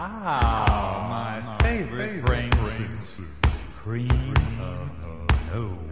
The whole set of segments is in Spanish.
Ah, my favorite brain soup. Cream of nowhere.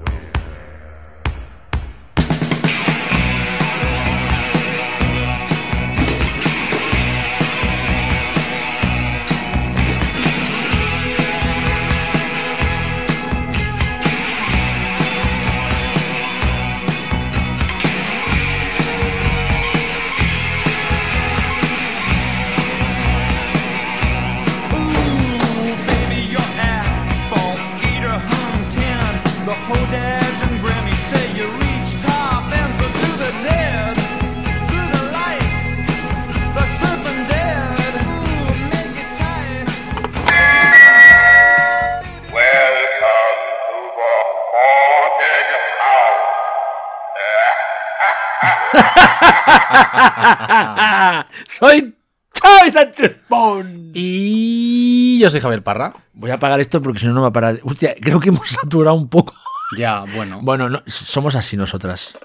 Yo soy Javier Parra. Voy a apagar esto porque si no, no va a parar. Hostia, creo que hemos saturado un poco. Ya, bueno. Bueno, no, somos así nosotras.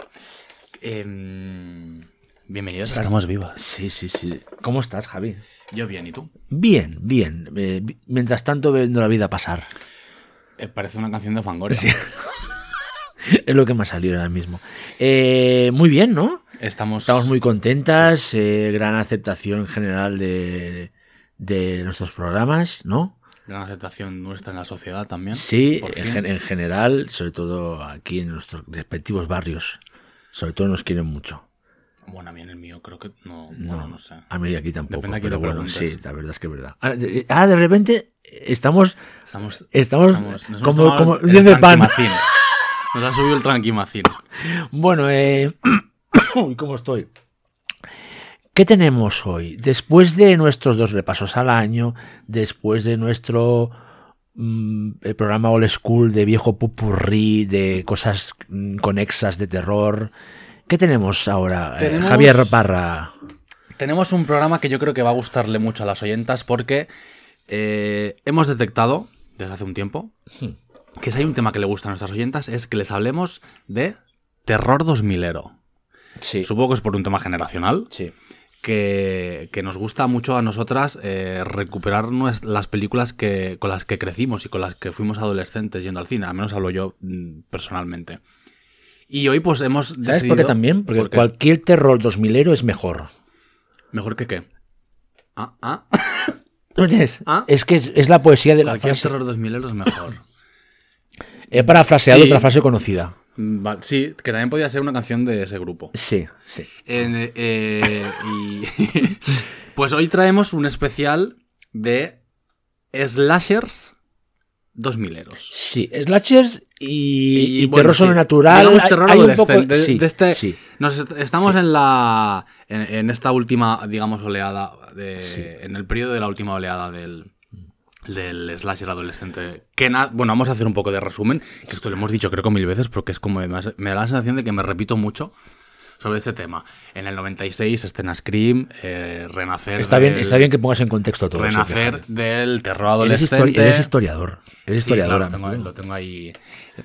Em, bienvenidos a Estamos Vivas. Sí, sí, sí. ¿Cómo estás, Javi? Yo bien, ¿y tú? Bien, bien. Eh, mientras tanto, viendo la vida pasar. Eh, parece una canción de Fangoria. Sí. Es lo que me ha salido ahora mismo. Eh, muy bien, ¿no? Estamos, Estamos muy contentas. eh, gran aceptación en general de, de nuestros programas, ¿no? Gran aceptación nuestra en la sociedad también. Sí, en, en general, sobre todo aquí en nuestros respectivos barrios. Sobre todo nos quieren mucho. Bueno, a mí en el mío creo que no. No, bueno, no sé. A mí aquí tampoco. Depende pero bueno, sí, la verdad es que es verdad. Ahora, de, ahora, de repente estamos, Estamos. estamos, nos hemos como, como el diez de pan. Nos han subido el tranquimacín. Bueno, eh, uy, ¿cómo estoy? ¿Qué tenemos hoy? Después de nuestros dos repasos al año, después de nuestro mm, el programa Old School de viejo pupurrí, de cosas mm, conexas de terror, ¿qué tenemos ahora? eh, Javier Parra. Tenemos un programa que yo creo que va a gustarle mucho a las oyentas porque eh, hemos detectado desde hace un tiempo que si hay un tema que le gusta a nuestras oyentas es que les hablemos de terror 2000ero. Sí. Supongo que es por un tema generacional. Sí. Que, que nos gusta mucho a nosotras eh, recuperar las películas que, con las que crecimos y con las que fuimos adolescentes yendo al cine. Al menos hablo yo mm, personalmente. Y hoy pues hemos ¿Sabes decidido... por qué también? Porque ¿Por qué? cualquier terror 2000 es mejor. ¿Mejor que qué? Ah, ah. ¿Ah? Es que es, es la poesía de la Cualquier terror 2000 es mejor. He parafraseado Sí. otra frase conocida. Mm, vale, sí, que también podría ser una canción de ese grupo. Sí, sí. Eh, y pues hoy traemos un especial de slashers 2000 eros. Sí, slashers y, y bueno, terror sí, sobrenatural. digamos Hay- terror hay un poco- adolescente. de- sí, de este- sí. nos est- estamos en la en, en esta última, digamos, oleada de, en el periodo de la última oleada del del slasher adolescente. Que bueno, vamos a hacer un poco de resumen. Esto lo hemos dicho creo que mil veces porque es como me, me da la sensación de que me repito mucho sobre este tema. En el 96 escena Scream, eh, renacer Está bien, del- está bien que pongas en contexto todo eso. renacer fíjate. del terror Eres, histori- adolescente. eres historiador. Eres Sí, historiadora. claro, lo, tengo, amigo. lo tengo ahí.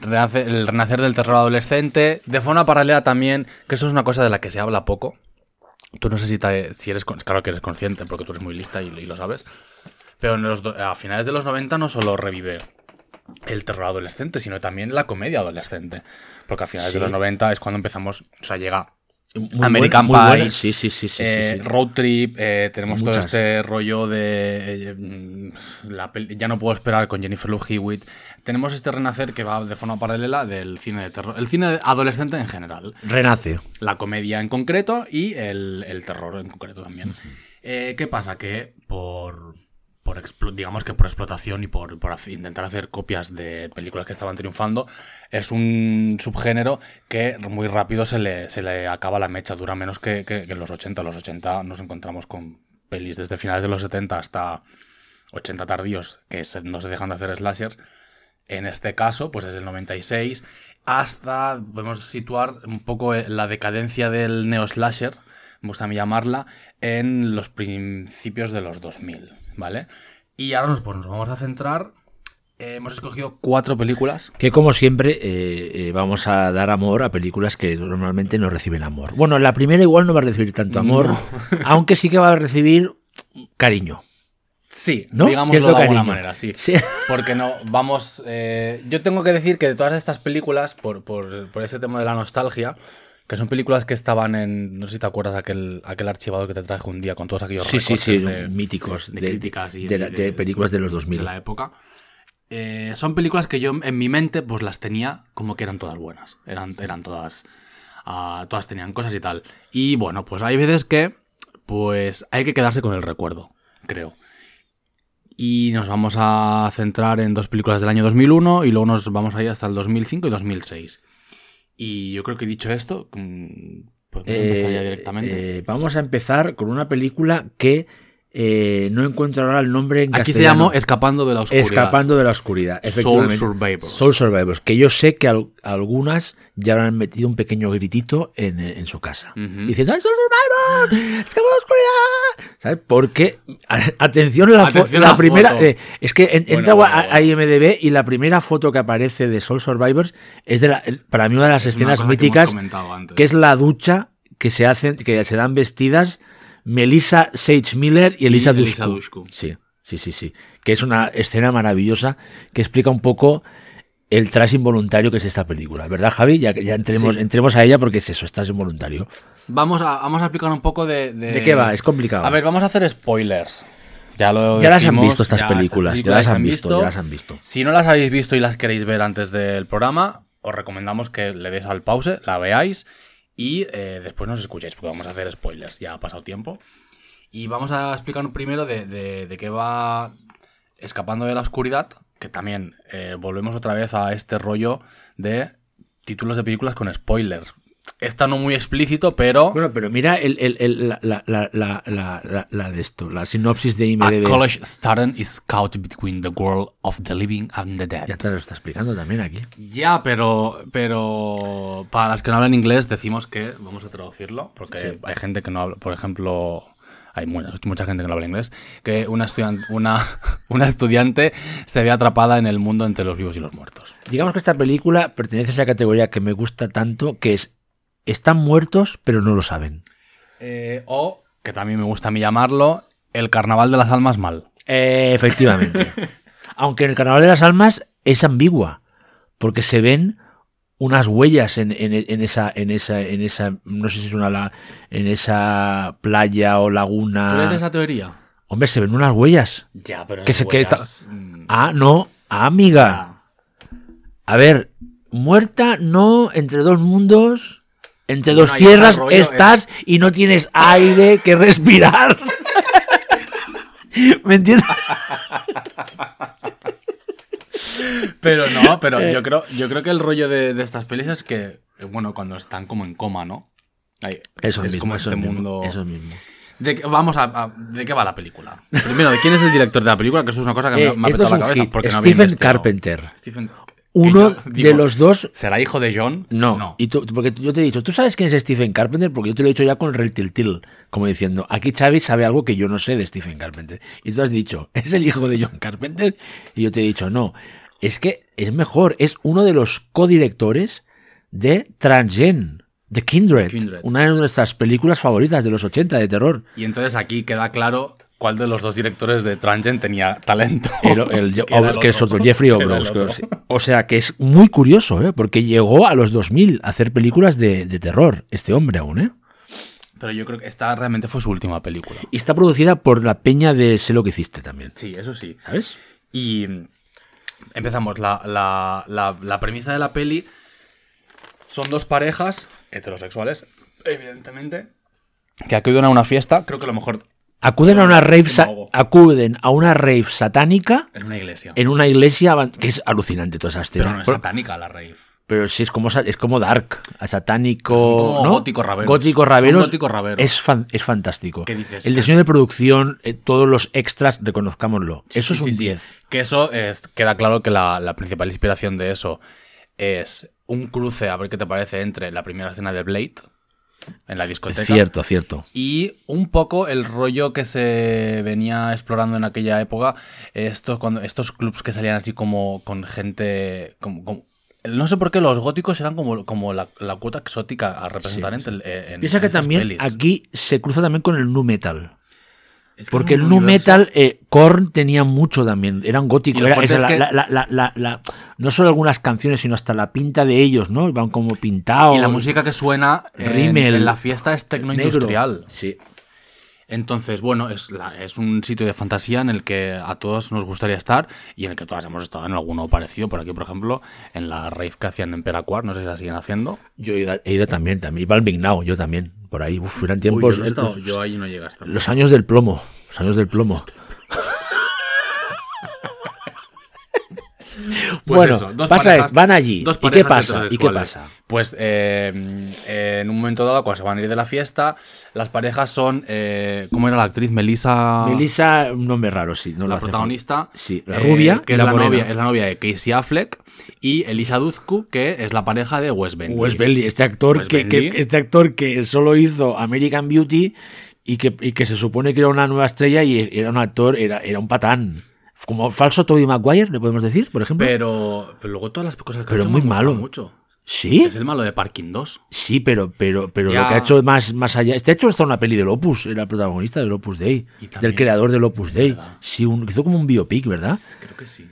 Renace- el renacer del terror adolescente. De forma paralela también, que eso es una cosa de la que se habla poco. Tú no sé si, te- si eres, claro que eres consciente, porque tú eres muy lista y, y lo sabes. Pero en los do- a finales de los 90 no solo revive el terror adolescente, sino también la comedia adolescente. Porque a finales Sí. de los 90 es cuando empezamos, o sea, llega Muy American buena- muy Pie, buena. Sí, sí, sí, sí, eh. Road Trip, eh, tenemos todo este rollo de. eh, la ya no puedo esperar con Jennifer Love Hewitt. Tenemos este renacer que va de forma paralela del cine de terror. El cine adolescente en general. Renace. La comedia en concreto y el, el terror en concreto también. ¿Qué pasa? Que por. Por digamos que por explotación y por, intentar hacer copias de películas que estaban triunfando, es un subgénero que muy rápido se le, se le acaba la mecha, dura menos que, en los 80. En los 80 nos encontramos con pelis desde finales de los 70 hasta 80 tardíos que no se dejan de hacer slashers. En este caso, pues desde el 96 hasta, podemos situar un poco eh, la decadencia del neo-slasher, me gusta a mí llamarla, en los principios de los 2000, ¿vale? Y ahora nos, pues, nos vamos a centrar, eh, hemos escogido cuatro películas. Que como siempre eh, eh, vamos a dar amor a películas que normalmente no reciben amor. Bueno, la primera igual no va a recibir tanto amor, aunque sí que va a recibir cariño. Sí, ¿No? digámoslo de alguna manera, sí. Sí. Porque no, vamos. eh, yo tengo que decir que de todas estas películas, por, por, por ese tema de la nostalgia, que son películas que estaban en. No sé si te acuerdas aquel, aquel archivado que te traje un día con todos aquellos Sí, sí, sí, de- míticos de de, críticas y de de- la- de de- películas de los 2000. de la época. Eh, son películas que yo en mi mente pues las tenía como que eran todas buenas. Eran, eran todas. ah, todas tenían cosas y tal. Y bueno, pues hay veces que pues hay que quedarse con el recuerdo, creo. Y nos vamos a centrar en dos películas del año 2001 y luego nos vamos a ir hasta el 2005 y 2006. Y yo creo que dicho esto, mm, pues ya Eh, directamente. eh, vamos a empezar con una película que eh, no encuentro ahora el nombre en Aquí se llamó Escapando de la Oscuridad. Escapando de la oscuridad. Soul Efectivamente. Survivors. Soul Survivors. Que yo sé que al- algunas ya habrán metido un pequeño gritito en, en su casa. Ujú. Diciendo ¡Soul Survivors! ¡Escapando de la oscuridad! ¿Sabes? Porque, a- atención la, Atención la la primera. foto. eh, es que en- Bueno, entra bueno, a. IMDB y la primera foto que aparece de Soul Survivors es de la, para mí una de las Es escenas que míticas antes. que es la ducha que se hacen, que se dan vestidas Melissa Sage Miller y Elisa, Y Elisa Dushku. Dushku. Sí, sí, sí, sí. Que es una escena maravillosa que explica un poco el trash involuntario que es esta película, ¿verdad, Javi? Ya, ya entremos, Sí. entremos a ella porque es eso, es trash involuntario. Vamos a, vamos a explicar un poco de, ¿De qué va? Es complicado. A ver, vamos a hacer spoilers. Ya lo ya las han visto estas ya películas, ya las han visto, ya las han visto. Si no las habéis visto y las queréis ver antes del programa, os recomendamos que le deis al pause, la veáis y eh, después nos escuchéis, porque vamos a hacer spoilers. Ya ha pasado tiempo. Y vamos a explicar primero de, de- de qué va Escapando de la Oscuridad, que también eh, volvemos otra vez a este rollo de títulos de películas con spoilers. Está no muy explícito, pero... Bueno, pero mira el, el- el- la, la, la, la, de esto, la sinopsis de A IMDb. college student is caught between the world of the living and the dead. Ya te lo está explicando también aquí. Ya, pero, pero para las que no hablan inglés decimos que vamos a traducirlo, porque hay gente que no habla, por ejemplo, hay mu- mucha gente que no habla inglés, que una estudiante, una, una estudiante se ve atrapada en el mundo entre los vivos y los muertos. Digamos que esta película pertenece a esa categoría que me gusta tanto, que es están muertos pero no lo saben. Eh, o, que también me gusta a mí llamarlo, el carnaval de las almas mal. Eh, efectivamente. Aunque en el Carnaval de las Almas es ambigua, porque se ven unas huellas en, en- en esa, en esa, en esa, no sé si es una, la- en esa playa o ¿Tú eres de laguna. esa teoría? Hombre, se ven unas huellas. Ya, pero Que se- que huellas, mm, Ah, no, ah, amiga. A ver, muerta, no, entre dos mundos, entre Bueno, dos tierras rollo, estás y no tienes aire que respirar. ¿Me entiendes? Pero no, pero Eh. yo creo, yo creo que el rollo de, de estas pelis es que, eh, bueno, cuando están como en coma, ¿no? Ahí, Eso es mismo, como eso este mismo, mundo. eso mismo. De vamos a, a- ¿De qué va la película? Primero, ¿de quién es el director de la película? Que eso es una cosa que Eh, me, me ha petado la cabeza hit. porque Stephen. Carpenter. Stephen- Uno de los dos. ¿Será hijo de John? No, Y tú- porque yo te he dicho, ¿tú sabes quién es Stephen Carpenter? Porque yo te lo he dicho ya con el Retiltil, como diciendo, aquí Xavi sabe algo que yo no sé de Stephen Carpenter. Y tú has dicho, ¿es el hijo de John Carpenter? Y yo te he dicho, no, es que es mejor, es uno de los codirectores de Transgen, de Kindred, Kindred. una de nuestras películas favoritas de los 80 de terror. Y entonces aquí queda claro cuál de los dos directores de Transgen tenía talento. El, el- Que era el que es otro. Jeffrey Obros. otro. O sea que es muy curioso, ¿eh? porque llegó a los 2000 a hacer películas de, de terror, este hombre aún. ¿eh? Pero yo creo que esta realmente fue su última película. Y está producida por la peña de Sé lo que hiciste también. Sí, eso sí. ¿Sabes? Y empezamos. La, la- la- la premisa de la peli son dos parejas heterosexuales, evidentemente, que acuden a una fiesta. Creo que a lo mejor Acuden a una rave, acuden a una rave satánica en una iglesia. en una iglesia que es alucinante toda esa escena. Pero no es satánica la rave. pero sí es como es como dark, satánico, Pero son como ¿no? góticos raveros. Góticos Son raveros. Es fan- es fantástico. ¿Qué dices? El diseño de producción, eh, todos los extras, reconozcámoslo. eso es un sí, sí. 10. Que eso es- queda claro que la, la principal inspiración de eso es un cruce, a ver qué te parece, entre la primera escena de Blade en la discoteca. Cierto, cierto. Y un poco el rollo que se venía explorando en aquella época, estos, cuando, estos clubs que salían así como con gente... como- como- no sé por qué los góticos eran como, como la, la cuota exótica a representar Sí, en, en- Piensa en que también pelis. aquí se cruza también con el nu metal. Es que Porque el nu metal, eh, Korn tenía mucho también, eran góticos. Era- es que- la- no solo algunas canciones, sino hasta la pinta de ellos, ¿no? Iban como pintados. Y la música que suena en, Rímel. en la fiesta es tecno industrial. Sí. Entonces, bueno, es, la- es un sitio de fantasía en el que a todos nos gustaría estar y en el que todas hemos estado en alguno parecido. Por aquí, por ejemplo, en la rave que hacían en Peracuar, no sé si la siguen haciendo. Yo he ido, he ido también, también. Iba al Big Now, yo también. Por ahí, uf, eran tiempos. eh, los, ahí no estar. los años del plomo. Los años del plomo. Pues bueno, eso, dos pasa parejas- es, van allí. dos ¿Y qué pasa? ¿Y qué pasa? Pues eh, eh, en un momento dado, cuando se van a ir de la fiesta, las parejas son. Eh, ¿Cómo era la actriz? Melissa. Melissa, un nombre raro, sí. No la hace protagonista. Sí, la rubia Que es la novia, es la novia de Casey Affleck. Y Elisa Duzku, que es la pareja de Wes Bentley. Wes Bentley, este actor, que, que- este actor que solo hizo American Beauty y que, y que se supone que era una nueva estrella y era un actor, era, era un patán. Como falso Tobey Maguire, le podemos decir, por ejemplo. Pero, pero luego todas las cosas que Pero ha hecho muy me malo. mucho. ¿Sí? Es el malo de Parking 2. Sí, pero, pero, pero Ya. lo que ha hecho más, más allá. Este ha hecho hasta una peli del Opus, era el protagonista del Opus Dei. Y Del también- creador del Opus Dei. ¿Verdad? Sí, un- hizo como un biopic, ¿verdad? Creo que sí.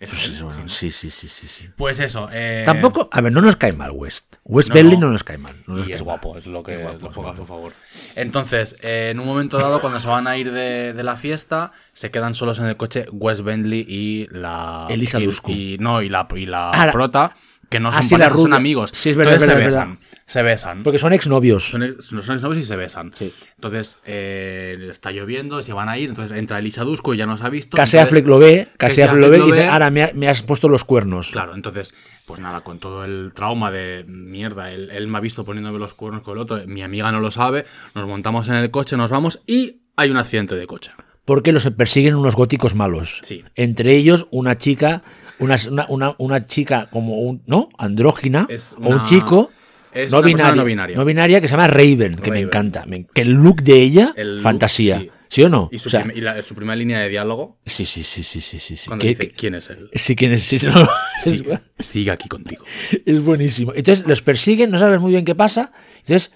Es Pues, él, eso, sí. sí, sí, sí, sí, sí. Pues eso. eh, Tampoco, a ver, no nos cae mal West. West No, Bentley no. no nos cae mal. no nos Y cae es mal. guapo, es lo que Es guapo, lo es juega a su favor. Entonces, eh, en un momento dado, cuando se van a ir de, de la fiesta, se quedan solos en el coche Wes Bentley y la. Elisa y, y- no, y la, y la Ah, la- prota, que no Ah, son parejas, rubia. amigos. Sí, es verdad, Entonces es se verdad, besan. Se besan. Porque son exnovios. Son, ex- son exnovios y se besan. Sí. Entonces, eh, está lloviendo, se van a ir. Entonces entra Elisa Dusko y ya nos ha visto. Casey Affleck lo ve, Casey Affleck lo ve y dice, ahora me, ha- me has puesto los cuernos. Claro, entonces, pues nada, con todo el trauma de mierda, él, él me ha visto poniéndome los cuernos con el otro, mi amiga no lo sabe, nos montamos en el coche, nos vamos y hay un accidente de coche. Porque los persiguen unos góticos malos. Sí. Entre ellos, una chica, una, una, una- chica como un, ¿no? Andrógina, Es o un chico es no, una binaria, no binaria. que se llama Raven, que me encanta. Que el look de ella, El look, fantasía. sí. sí. o no? Y, su, O sea, prim- y la- su primera línea de diálogo, sí, sí, sí, sí, sí, sí. sí. cuando Que- dice, que- ¿quién es él? sí, quién es, sí, no, Sí, es, sigue aquí contigo. es buenísimo. Entonces los persiguen, no sabes muy bien qué pasa. Entonces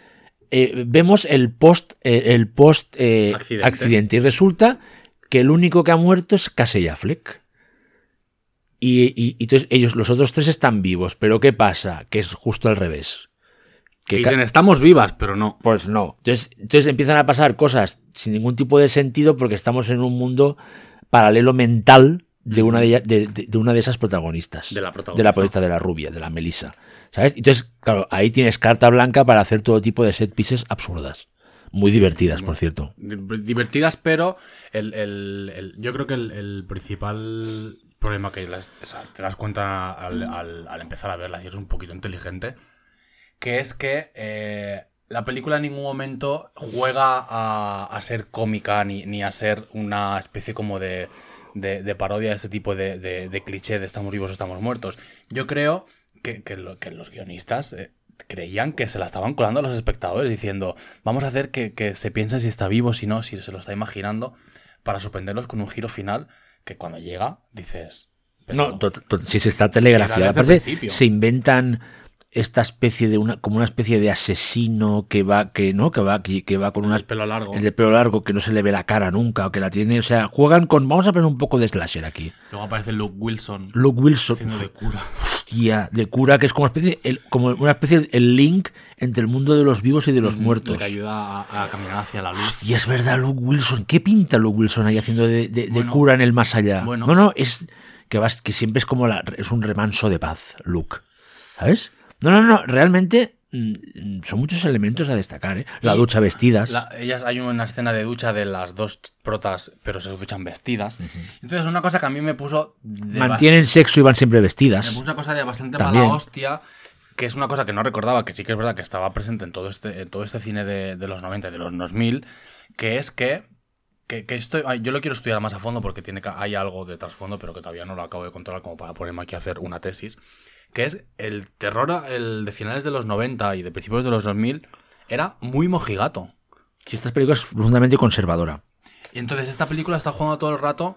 eh, vemos el post, eh, el post eh, Accidente. accidente. y resulta que el único que ha muerto es Casey Affleck. Y, y- y entonces ellos, los otros tres están vivos, pero ¿qué pasa? Que es justo al revés. Que dicen, estamos vivas, pero no. pues no. Entonces, entonces empiezan a pasar cosas sin ningún tipo de sentido porque estamos en un mundo paralelo mental de una de, de, de- de una de esas protagonistas. De la De protagonista. la protagonista de la rubia, de la Melissa. ¿Sabes? Entonces, claro, ahí tienes carta blanca para hacer todo tipo de set pieces absurdas. Muy divertidas, por cierto. Di- divertidas, pero el, el- el- yo creo que el principal problema que las- o sea, te das cuenta al, al- al empezar a verla y es un poquito inteligente, que es que eh, la película en ningún momento juega a, a ser cómica ni, ni a ser una especie como de, de- de parodia de este tipo de, de- de cliché de estamos vivos o estamos muertos. Yo creo que, que lo- que los guionistas eh, creían que se la estaban colando a los espectadores diciendo vamos a hacer que, que se piense si está vivo, si no, si se lo está imaginando, para sorprenderlos con un giro final que cuando llega dices... pero No, si se está telegrafiado. Sí, Aparte, se inventan esta especie de una, como una especie de asesino que va, que no, que va, que, que va con unas el pelo largo. el de pelo largo que no se le ve la cara nunca o que la tiene, o sea, juegan con, vamos a poner un poco de slasher aquí. Luego aparece Luke Wilson Luke Wilson, haciendo de cura. hostia, de cura que es como una especie, el, como una especie de- el link entre el mundo de los vivos y de los muertos. que ayuda a, a caminar hacia la luz. Y es verdad, Luke Wilson. ¿Qué pinta Luke Wilson ahí haciendo de, de- cura en el más allá? bueno. No, no, es que vas, que siempre es como la, es un remanso de paz, Luke. ¿Sabes? No, no, no, realmente mm, son muchos elementos a destacar, ¿eh? La ducha vestidas. La- ellas hay una escena de ducha de las dos protas, pero se duchan vestidas. Entonces, una cosa que a mí me puso. de Mantienen sexo y van siempre vestidas. Me puso una cosa de bastante También. mala hostia. Que es una cosa que no recordaba, que sí que es verdad que estaba presente en todo este, en todo este cine de, de los 90 y de los 2000. Que es que. Que, que esto, ay, yo lo quiero estudiar más a fondo porque tiene, que- hay algo de trasfondo, pero que todavía no lo acabo de controlar como para ponerme aquí a hacer una tesis. Que es el terror el de finales de los 90 y de principios de los 2000 era muy mojigato. Si esta película es profundamente conservadora. Y entonces esta película está jugando todo el rato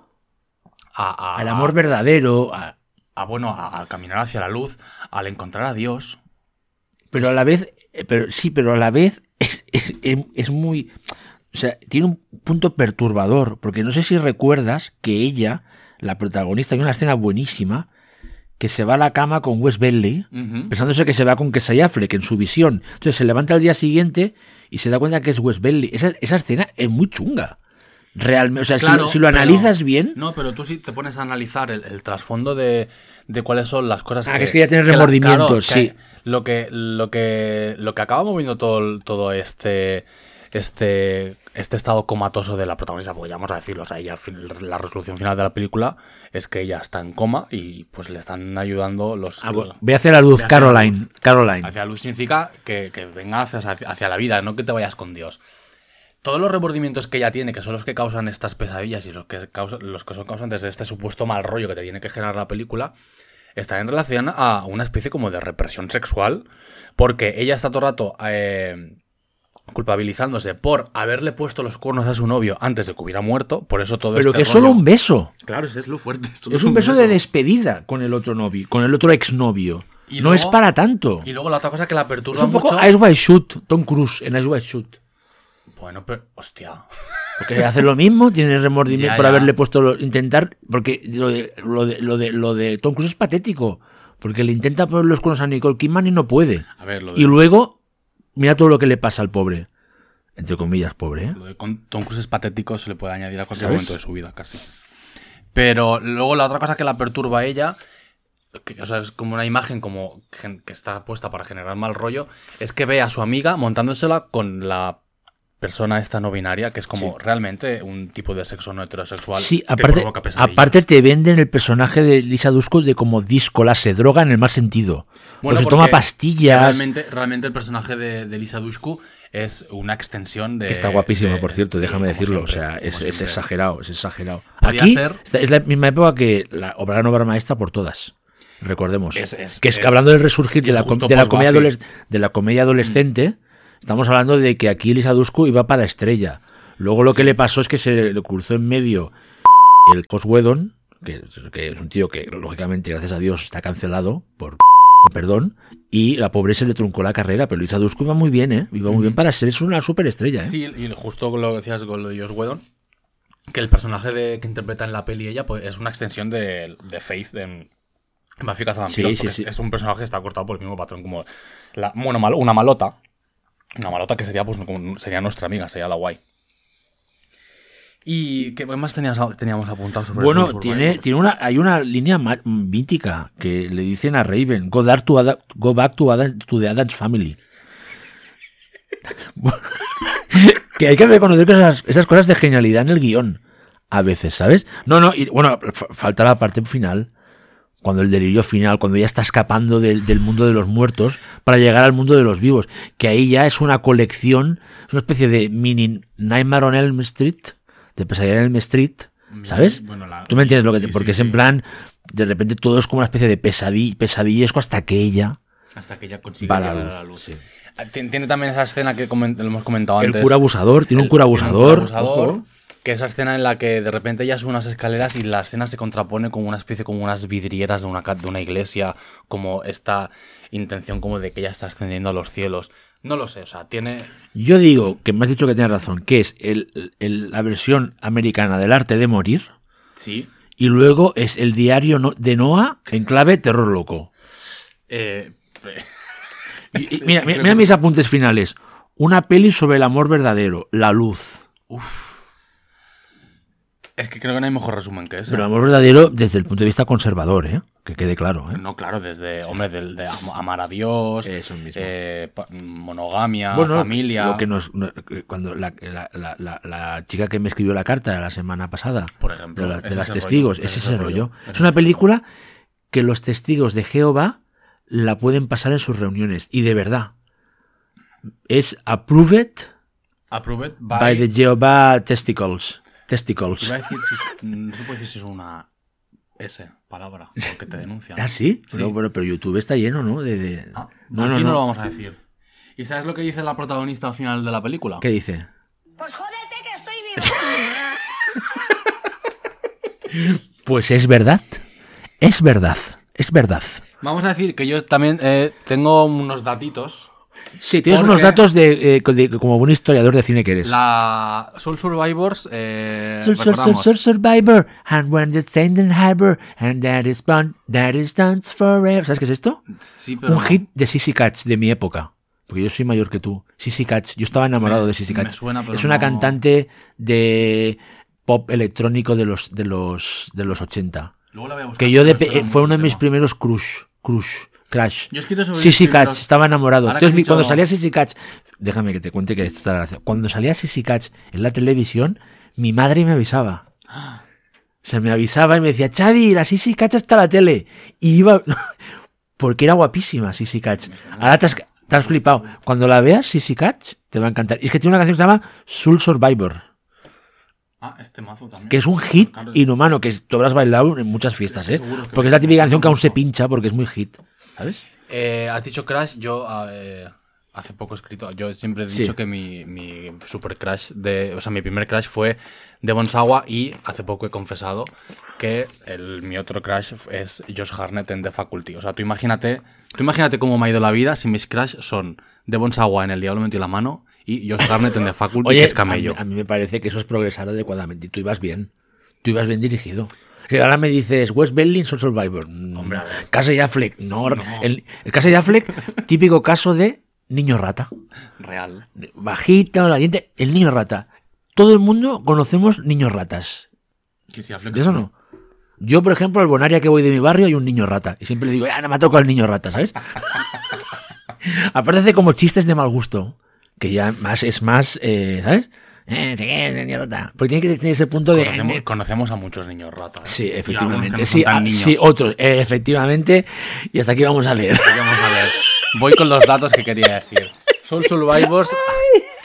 a, a- Al amor verdadero, a- a, bueno, a- al caminar hacia la luz, al encontrar a Dios. pero a la vez, eh, pero sí, pero a la vez es, es- es- es muy... O sea, tiene un punto perturbador, porque no sé si recuerdas que ella, la protagonista, hay una escena buenísima, que se va a la cama con Wes Bentley, pensándose que se va con Casey Affleck en su visión. Entonces se levanta al día siguiente y se da cuenta que es Wes Bentley. Esa, esa escena es muy chunga. Realmente, o sea, si- Claro, si, lo pero- analizas bien, No, pero tú sí te pones a analizar el, el trasfondo de, de cuáles son las cosas Ah, que es que ya tienes remordimientos, que sí. Lo que, lo que, lo que acaba moviendo todo, todo este, este, este estado comatoso de la protagonista, porque ya vamos a decirlo, o sea, ella, la resolución final de la película es que ella está en coma y pues le están ayudando los... Ah, bueno, ve hacia la luz, la Caroline. Caroline. Hacia la luz significa que, que venga hacia, hacia la vida, no que te vayas con Dios. Todos los remordimientos que ella tiene, que son los que causan estas pesadillas y los que, causan, los que son causantes de este supuesto mal rollo que te tiene que generar la película, están en relación a una especie como de represión sexual, porque ella está todo el rato eh, culpabilizándose por haberle puesto los cuernos a su novio antes de que hubiera muerto, por eso todo Pero este que es solo un beso. Claro, ese es lo fuerte. Es un beso de despedida con el otro novio, con el otro exnovio. Y no luego- es para tanto. Y luego la otra cosa que la perturba Es un poco mucho... Ice White Shoot, Tom Cruise en Ice White Shoot. Bueno, pero... Hostia. Porque hace lo mismo, tiene remordimiento Ya, por ya. haberle puesto lo- intentar. Porque lo de, lo, de, lo, de, lo de Tom Cruise es patético. Porque le intenta poner los cuernos a Nicole Kidman y no puede. A ver, lo de... Y luego, mira todo lo que le pasa al pobre. Entre comillas, pobre, ¿eh? Lo de con- Tom Cruise es patético, se le puede añadir a cualquier ¿Sabes? momento de su vida, casi. Pero luego la otra cosa que la perturba a ella, que, o sea, es como una imagen como que está puesta para generar mal rollo, es que ve a su amiga montándosela con la persona esta no binaria, que es como realmente un tipo de sexo no heterosexual. Sí, te aparte, pesadillas. aparte te venden el personaje de Lisa Dusko de como díscola, se droga en el mal sentido. Bueno, porque se porque toma pastillas. Realmente, realmente el personaje de, de Lisa Dushku es una extensión de. Que está guapísimo, de- por cierto, sí, déjame decirlo. siempre, o sea, es, exagerado, es exagerado. Podría Aquí ser- es la misma época que la obra obra maestra por todas. Recordemos. Es- es- que es, hablando del resurgir de la, de, la comedia de la comedia adolescente, estamos hablando de que aquí Lisa Dusko iba para estrella. Luego lo que le pasó es que se le cruzó en medio el Cos Whedon, que, que es un tío que, lógicamente, gracias a Dios, está cancelado por perdón, y la pobre se le truncó la carrera, pero Lisa Dusko iba muy bien, ¿eh? Iba muy bien para ser una superestrella, ¿eh? Sí, y justo con lo que decías con lo de Whedon, que el personaje de, que interpreta en la peli ella pues, es una extensión de, de Faith en, en Buffy Cazavampiros, Sí, sí, sí. Es, es un personaje que está cortado por el mismo patrón como la, bueno, mal- una malota. Una malota que sería pues como sería nuestra amiga, sería la guay. ¿Y qué más tenías, teníamos apuntado sobre Bueno, tiene, tiene una, hay una línea mítica que le dicen a Raven, go, back to, go back to, Adam- to the Adams Family. que hay que reconocer que esas, esas cosas de genialidad en el guion, a veces, ¿sabes? No, no, y bueno, fa- falta la parte final, cuando el delirio final, cuando ya está escapando del, del mundo de los muertos para llegar al mundo de los vivos, que ahí ya es una colección, es una especie de mini Nightmare on Elm Street, de pesadilla en Elm Street, ¿sabes? Bueno, la- Tú me entiendes lo que te, sí, porque sí, es en sí. plan, de repente todo es como una especie de pesadilla, pesadillesco hasta que ella Hasta que ya consigue va a la llegar luz. a la luz. sí. Ah, Tiene, también esa escena que lo hemos comentado El antes. cura abusador, tiene un El- cura tiene abusador. abusador, ojo. Que esa escena en la que de repente ella sube unas escaleras y la escena se contrapone como una especie, como unas vidrieras de una, de una iglesia, como esta intención como de que ella está ascendiendo a los cielos. No lo sé, o sea, tiene... Yo digo que me has dicho que tienes razón, que es el- el- la versión americana del arte de morir Sí. y luego es el diario de Noah en clave terror loco. Eh, Y- y mira, mira, mira mis apuntes finales. Una peli sobre el amor verdadero, la luz. Es que creo que no hay mejor resumen que ese. Pero amor verdadero desde el punto de vista conservador, ¿eh? Que quede claro, ¿eh? No, claro, desde, hombre, de, am- amar a Dios, Eso mismo. eh, monogamia, Bueno, familia, Lo que nos, no- cuando la, la- la- la- la chica que me escribió la carta la semana pasada, por ejemplo. de, de las testigos, rollo, es ese rollo. Es una película que los testigos de Jehová la pueden pasar en sus reuniones. Y de verdad. Es approved Approved by, by... the Jehovah Testicles. Testicles. Iba a decir si es- no se puede decir si es una S palabra, porque te denuncian. ¿Ah, sí? Sí. Pero, pero, pero YouTube está lleno, ¿no? De, de- Ah, no, no, aquí no, no. lo vamos a decir. ¿Y sabes lo que dice la protagonista al final de la película? ¿Qué dice? Pues jódete que estoy vivo. Pues es verdad. Es verdad. Es verdad. Vamos a decir que yo también eh, tengo unos datitos Sí, tienes unos datos de, eh, de- como buen historiador de cine que eres. La Soul Survivors, eh, recordamos, sur- Survivor, and when the Satan Harbor, and that is born, that is done forever. ¿Sabes qué es esto? sí, pero Un hit de Sissy Catch de mi época. Porque yo soy mayor que tú. Sissy Catch. Yo estaba enamorado Me- de Sissy me Catch. suena, pero es una no- cantante de pop electrónico de los, de los, de los 80. Luego la voy a buscar, Que yo de fue uno de mis primeros crush. Crush. Crash. Yo he escrito sobre Sissy Catch, estaba enamorado. Ahora Entonces, cuando salía Sissy Catch, déjame que te cuente que esto te gracia. Cuando salía Sissy Catch en la televisión, mi madre me avisaba. O sea, me avisaba y me decía, Xavi, la Sissy Catch está en la tele. Y iba. Porque era guapísima Sissy Catch. Ahora te has, te has flipado. Cuando la veas, Sissy Catch, te va a encantar. Y es que tiene una canción que se llama Soul Survivor, Ah, este mazo también. que es un hit inhumano, que tú habrás bailado en muchas fiestas, ¿eh? Porque es la típica canción que aún se pincha porque es muy hit. ¿Sabes? Eh, has dicho Crash, yo eh, hace poco he escrito, yo siempre he Sí. dicho que mi, mi super crash, de, o sea, mi primer crash fue Devon Sawa y hace poco he confesado que el, mi otro crash es Josh Harnett en The Faculty. O sea, tú imagínate, tú imagínate cómo me ha ido la vida si mis crash son Devon Sawa en El Diablo metió la mano y Josh Harnett en The Faculty, Oye, que es a camello. mí, a mí me parece que eso es progresar adecuadamente. Y tú ibas bien. Tú ibas bien dirigido. Que ahora me dices, West Berlin Soul Survivor. Mm, Hombre, a ver. Casey Affleck. No, El, el Casey Affleck, típico caso de niño rata. Real. Bajito, la diente. El niño rata. Todo el mundo conocemos niños ratas. Que si Affleck ¿De es eso no? Yo, por ejemplo, al bonaria que voy de mi barrio hay un niño rata. Y siempre le digo, ah, no me ha tocado el niño rata, ¿sabes? Aparte hace como chistes de mal gusto. Que ya más es más, eh, ¿sabes? Eh, sí, niño rata. Porque tiene que tener ese punto de... Conocemos, conocemos a muchos niños ratas. Sí, algunos que efectivamente. no Sí, ah, niños. sí, otro. eh, efectivamente. Y hasta aquí vamos a leer. Vamos a ver. Voy con los datos que quería decir. Soul Survivors,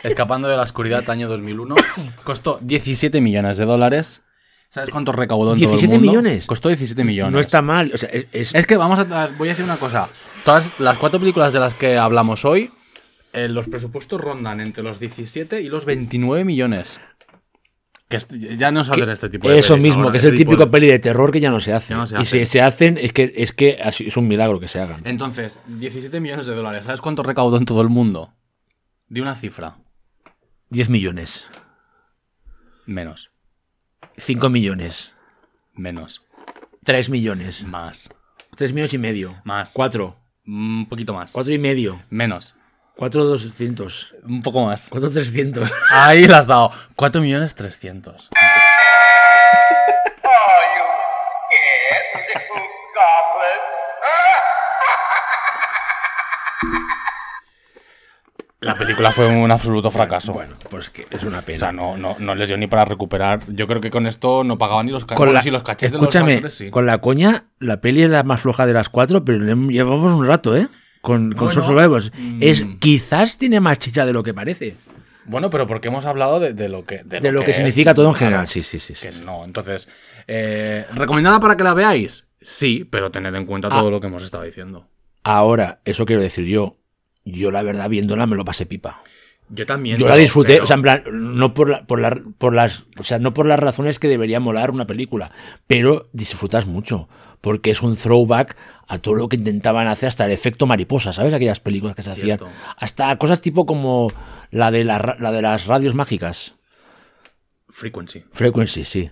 escapando de la oscuridad, año 2001, costó 17 millones de dólares. ¿Sabes cuánto recaudó en todo el 17 mundo? millones. Costó 17 millones. No está mal. O sea, es, es- Es que vamos a. Voy a decir una cosa. Todas las cuatro películas de las que hablamos hoy, eh, los presupuestos rondan entre los 17 y los 29 millones. Que ya no sale de este tipo de eso pelis mismo, ahora, que es este el tipo típico de- peli de terror que ya no se hace. Ya no se y si se hacen, es que es que es un milagro que se hagan. Entonces, 17 millones de dólares. ¿Sabes cuánto recaudó en todo el mundo? De una cifra. 10 millones. Menos. 5 millones. Menos. 3 millones. Más. 3 millones y medio. Más. 4. Un poquito más. 4 y medio. Menos. 4 200. Un poco más. 4 300. Ahí la has dado. 4 millones 300. Are you scared, little goblin? La película fue un absoluto fracaso. Bueno, pues que es una O pena. sea, no, no, no les dio ni para recuperar. Yo creo que con esto no pagaban ni los con la, sí, los cachés de los actores sí. con la coña, la peli es la más floja de las cuatro, pero le- llevamos un rato, ¿eh? Con, con Bueno, Survivors. mm. Es, quizás tiene más chicha de lo que parece. Bueno, pero porque hemos hablado de, de lo que... De lo que es. significa todo en general. Sí, sí, sí. sí. Que no, entonces... eh, ¿Recomendada para que la veáis? Sí, pero tened en cuenta todo Ah. lo que hemos estado diciendo. Ahora, eso quiero decir yo. Yo, la verdad, viéndola me lo pasé pipa. Yo también. Yo la disfruté, pero- o sea, en plan, no por, la- por, la- por las, o sea, no por las razones que debería molar una película, pero disfrutas mucho, porque es un throwback a todo lo que intentaban hacer, hasta el efecto mariposa, ¿sabes? Aquellas películas que se hacían, hasta cosas tipo como la de, la, la de las radios mágicas, Frequency, Frequency, sí.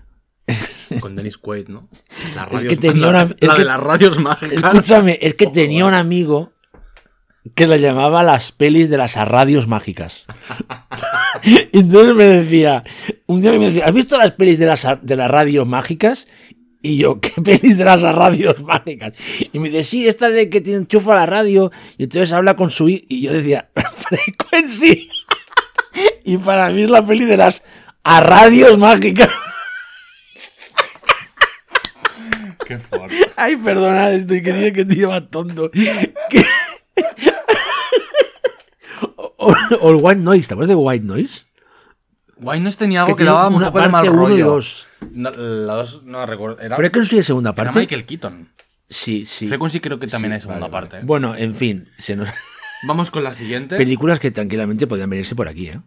con Dennis Quaid, ¿no? La Es que tenía la, una- la es de que- las radios mágicas. Escúchame, es que tenía un amigo que le llamaba las pelis de las radios mágicas. Y entonces me decía, un día me decía, ¿has visto las pelis de las, de las radios mágicas? Y yo, ¿qué pelis de las radios mágicas? Y me dice, sí, esta de que te enchufa la radio y entonces habla con su hi-". Y yo decía, Frequency. Y para mí es la peli de las a radios mágicas. Qué fuerte. Ay, perdona, estoy que dije que te lleva tonto. O, o- o el White Noise, ¿te acuerdas de White Noise? Noise tenía algo que, tiene daba un una poco de mal uno y rollo. dos. No, la dos no recuerdo. Era, Frequency de segunda era parte. Michael Keaton. Sí, sí. Frequency creo que también Sí, hay segunda vale, parte. ¿eh? Bueno, en fin, se nos... Vamos con la siguiente. películas que tranquilamente podían venirse por aquí, ¿eh?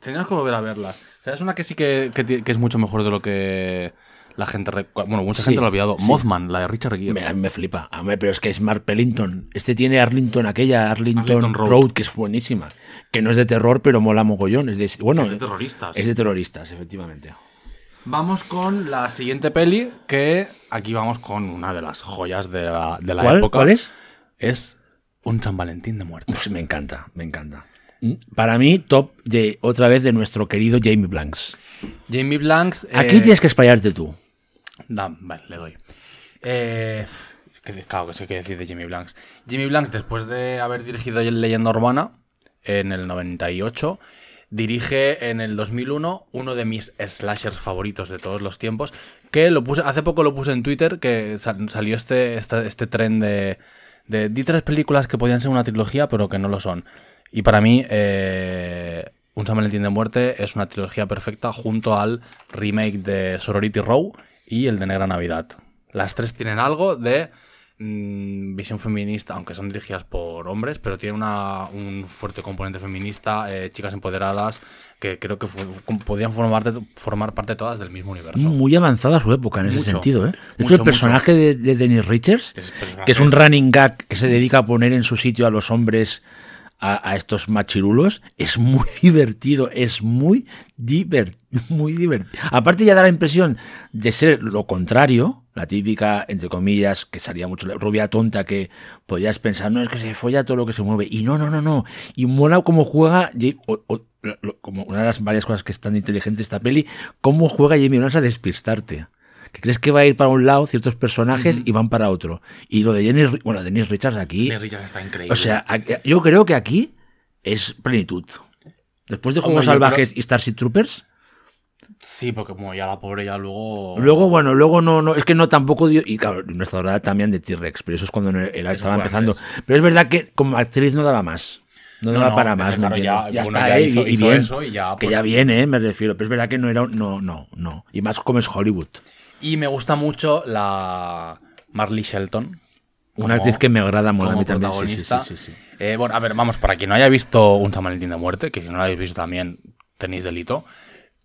Teníamos que volver a verlas. O sea, es una que sí que, que que es mucho mejor de lo que la gente, bueno, mucha Sí, gente lo ha olvidado. sí. Mothman, la de Richard Gere. Me, a mí me flipa. Hombre, pero es que es Mark Pellington. Este tiene Arlington, aquella Arlington, Arlington Road. Road. que es buenísima. Que no es de terror, pero mola mogollón. Es de, bueno, Es de terroristas. Es de terroristas, efectivamente. Vamos con la siguiente peli, que aquí vamos con una de las joyas de la, de la ¿Cuál, época. ¿Cuál es? Es un San Valentín de muerte. Pues me encanta, me encanta. Mm, Para mí, top de otra vez de nuestro querido Jamie Blanks. Jamie Blanks. Aquí eh, tienes que explayarte tú. Da, vale, le doy. Eh, claro que sé qué decir de Jimmy Blanks. Jimmy Blanks, después de haber dirigido Leyenda Urbana en el 98, dirige en el 2001 uno de mis slashers favoritos de todos los tiempos. Que lo puse, hace poco lo puse en Twitter, que sal- salió este, este, este tren de, de. Di tres películas que podían ser una trilogía, pero que no lo son. Y para mí, eh, Un San Valentín de Muerte es una trilogía perfecta junto al remake de Sorority Row y el de Negra Navidad. Las tres tienen algo de mm, visión feminista, aunque son dirigidas por hombres, pero tiene una, un fuerte componente feminista, eh, chicas empoderadas, que creo que podían formar, formar parte todas del mismo universo. Muy avanzada su época en ese sentido. ¿eh? De hecho, Mucho, el personaje de, de Dennis Richards, Es que es un running gag que se dedica a poner en su sitio a los hombres, a, estos machirulos, es muy divertido, es muy divertido. Aparte ya da la impresión de ser lo contrario, la típica, entre comillas, que salía mucho, la rubia tonta que podías pensar, no, es que se folla todo lo que se mueve. Y no, no, no, no. Y mola cómo juega, como una de las varias cosas que es tan inteligente esta peli, cómo juega Jamie a despistarte. Que crees que va a ir para un lado ciertos personajes y van para otro. Y lo de Jenny, bueno, Dennis Richards aquí, Dennis Richards está increíble. o sea, yo creo que aquí es plenitud. Después de Juegos Salvajes y Starship Troopers, sí, porque como ya la pobre ya luego... luego, bueno, luego no, no, es que no tampoco dio, y claro, nuestra dorada también de T-Rex, pero eso es cuando era- estaba empezando. antes. Pero es verdad que como actriz no daba más. No, No, daba no, para más, ya- ya, bueno, está, ya ¿eh? hizo- y, y hizo bien. eso y ya, que pues- ya viene, ¿eh? me refiero. Pero es verdad que no era, no, no, no. Y más como es Hollywood. Y me gusta mucho la Marley Shelton. Una actriz que me agrada a como protagonista. sí, sí, sí. Eh, bueno, a ver, vamos, para quien no haya visto Un San Valentín de Muerte, que si no lo habéis visto también tenéis delito.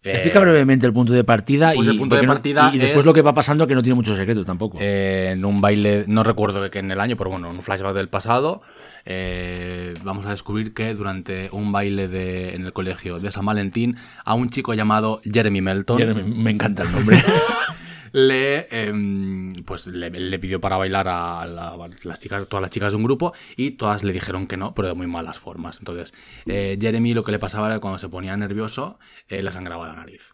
eh, Explica brevemente el punto de partida pues y, el punto de porque no- partida y después es- lo que va pasando que no tiene mucho secreto tampoco. eh, en un baile, no recuerdo que en el año, pero bueno, en un flashback del pasado, eh, vamos a descubrir que durante un baile de, en el colegio de San Valentín, a un chico llamado Jeremy Melton Jeremy, me encanta el nombre. le, em, pues le, pidió para bailar a la- las chicas, todas las chicas de un grupo y todas le dijeron que no, pero de muy malas formas. Entonces, eh, Jeremy lo que le pasaba era que cuando se ponía nervioso, eh, le sangraba la nariz.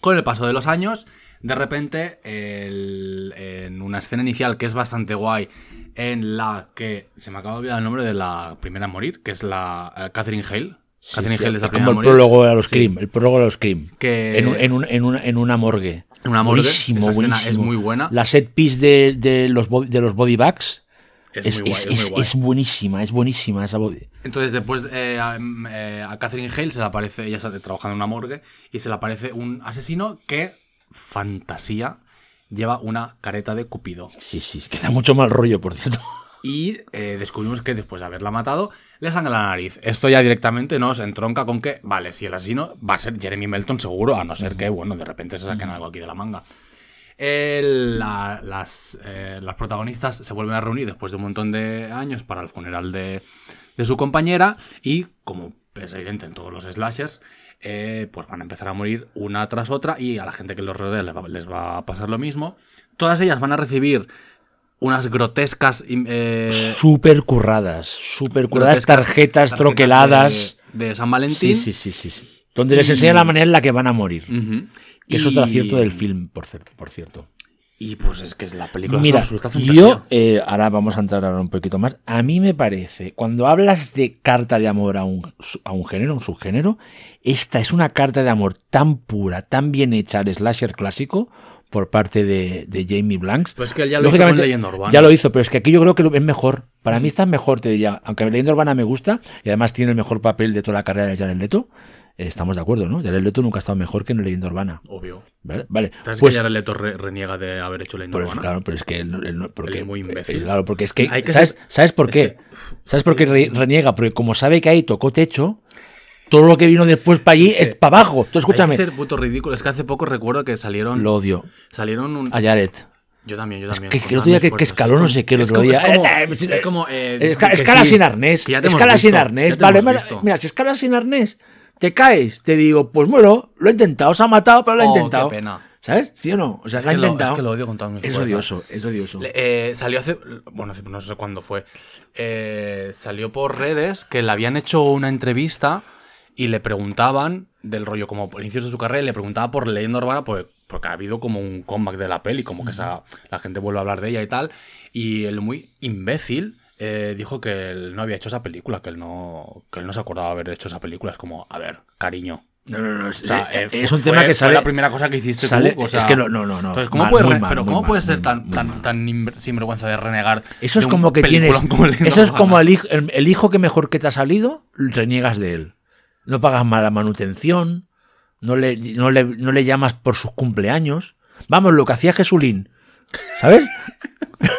Con el paso de los años, de repente, en una escena inicial que es bastante guay, en la que se me acaba de olvidar el nombre de la primera a morir, que es la eh, Catherine Hale. Catherine es la primera como el prólogo a los. Scream. El prólogo a los Scream. Que- En, un- en, un- en una, en una morgue. En una morgue, Buenísimo, esa buenísimo. es muy buena. La set piece de, de los, de los body bags Es es, muy guay, es- es muy es- guay. es buenísima, es buenísima esa body. Entonces, después eh, a, mm, eh, a Catherine Hale se le aparece, ella está trabajando en una morgue, y se le aparece un asesino que, fantasía, lleva una careta de Cupido. Sí, sí, que da mucho mal rollo, por cierto. Y eh, descubrimos que después de haberla matado, le sangra la nariz. Esto ya directamente nos entronca con que, vale, si el asesino va a ser Jeremy Melton seguro, a no ser que, bueno, de repente se saquen algo aquí de la manga. La- las, eh, las protagonistas se vuelven a reunir después de un montón de años para el funeral de, de su compañera y, como es evidente en todos los slashers, eh, pues van a empezar a morir una tras otra y a la gente que los rodea les va, les va a pasar lo mismo. Todas ellas van a recibir unas grotescas... eh, Súper curradas, súper curradas, tarjetas, tarjetas troqueladas. De, de San Valentín. Sí, sí, sí, sí. Donde les enseña la manera en la que van a morir. Que es otro acierto del film, por cierto. Por cierto. Y pues es que es la película es Mira, una absoluta fantasía. yo, eh, ahora vamos a entrar ahora un poquito más. A mí me parece, cuando hablas de carta de amor a un, a un género, a un subgénero, esta es una carta de amor tan pura, tan bien hecha al slasher clásico por parte de, de Jamie Blanks. Pues es que él ya lo hizo con Leyenda Urbana. Ya lo hizo, pero es que aquí yo creo que es mejor. Para mí está mejor, te diría. Aunque Leyenda Urbana me gusta y además tiene el mejor papel de toda la carrera de Jared Leto. eh, estamos de acuerdo, ¿no? Jared Leto nunca ha estado mejor que en Leyenda Urbana. Obvio. ¿Vale? vale. ¿Sabes Pues, que Jared Leto re- reniega de haber hecho Leyenda pues, Urbana? claro, pero es que él, no- él no- porque, Él es muy imbécil. eh, claro, porque es que, ¿sabes, ser- ¿sabes por qué? que- ¿Sabes por qué re- reniega? Porque como sabe que ahí tocó techo, todo lo que vino después para allí es, para abajo. Tú escúchame. Hay que ser puto ridículo. Es que hace poco recuerdo que salieron. Lo odio. Salieron un. A Jared. Yo también, yo también. Que, con que el otro día que, arnés que fuertes. escaló no Es sé qué el es otro como- día. Es como, Eh, es eh, escala sin arnés. Escala sin arnés. Vale, mira, si escalas sin arnés, te caes. Te digo, pues bueno, lo he intentado. Se ha matado, pero lo he Oh, qué intentado. pena. ¿Sabes? ¿Sí o no? O sea, Es que lo- intentado. es que lo odio con todas mis Es fuerzas. odioso, es odioso. Le- eh, salió hace. Bueno, no sé cuándo fue. Eh, salió por redes que le habían hecho una entrevista y le preguntaban del rollo como por inicios de su carrera y le preguntaba por leyenda urbana pues, porque ha habido como un comeback de la peli, como que esa- la gente vuelve a hablar de ella y tal. Y el muy imbécil eh, dijo que él no había hecho esa película, que él no, que él no se acordaba de haber hecho esa película. Es como, a ver, cariño. No, no, no. Es, O sea, eh, eh, es un tema que sale. la primera cosa que hiciste sale- tú. o sea, es que no, no, no. entonces, ¿cómo Mal, puedes mal, pero ¿cómo mal, puedes ser tan, tan, tan inver- sinvergüenza de renegar? Eso es como que tienes. como Eso es como el hijo, el, el hijo que mejor que te ha salido, reniegas de él. No pagas mala manutención, no le, no le, no le llamas por sus cumpleaños. Vamos, lo que hacía Jesulín. ¿Sabes?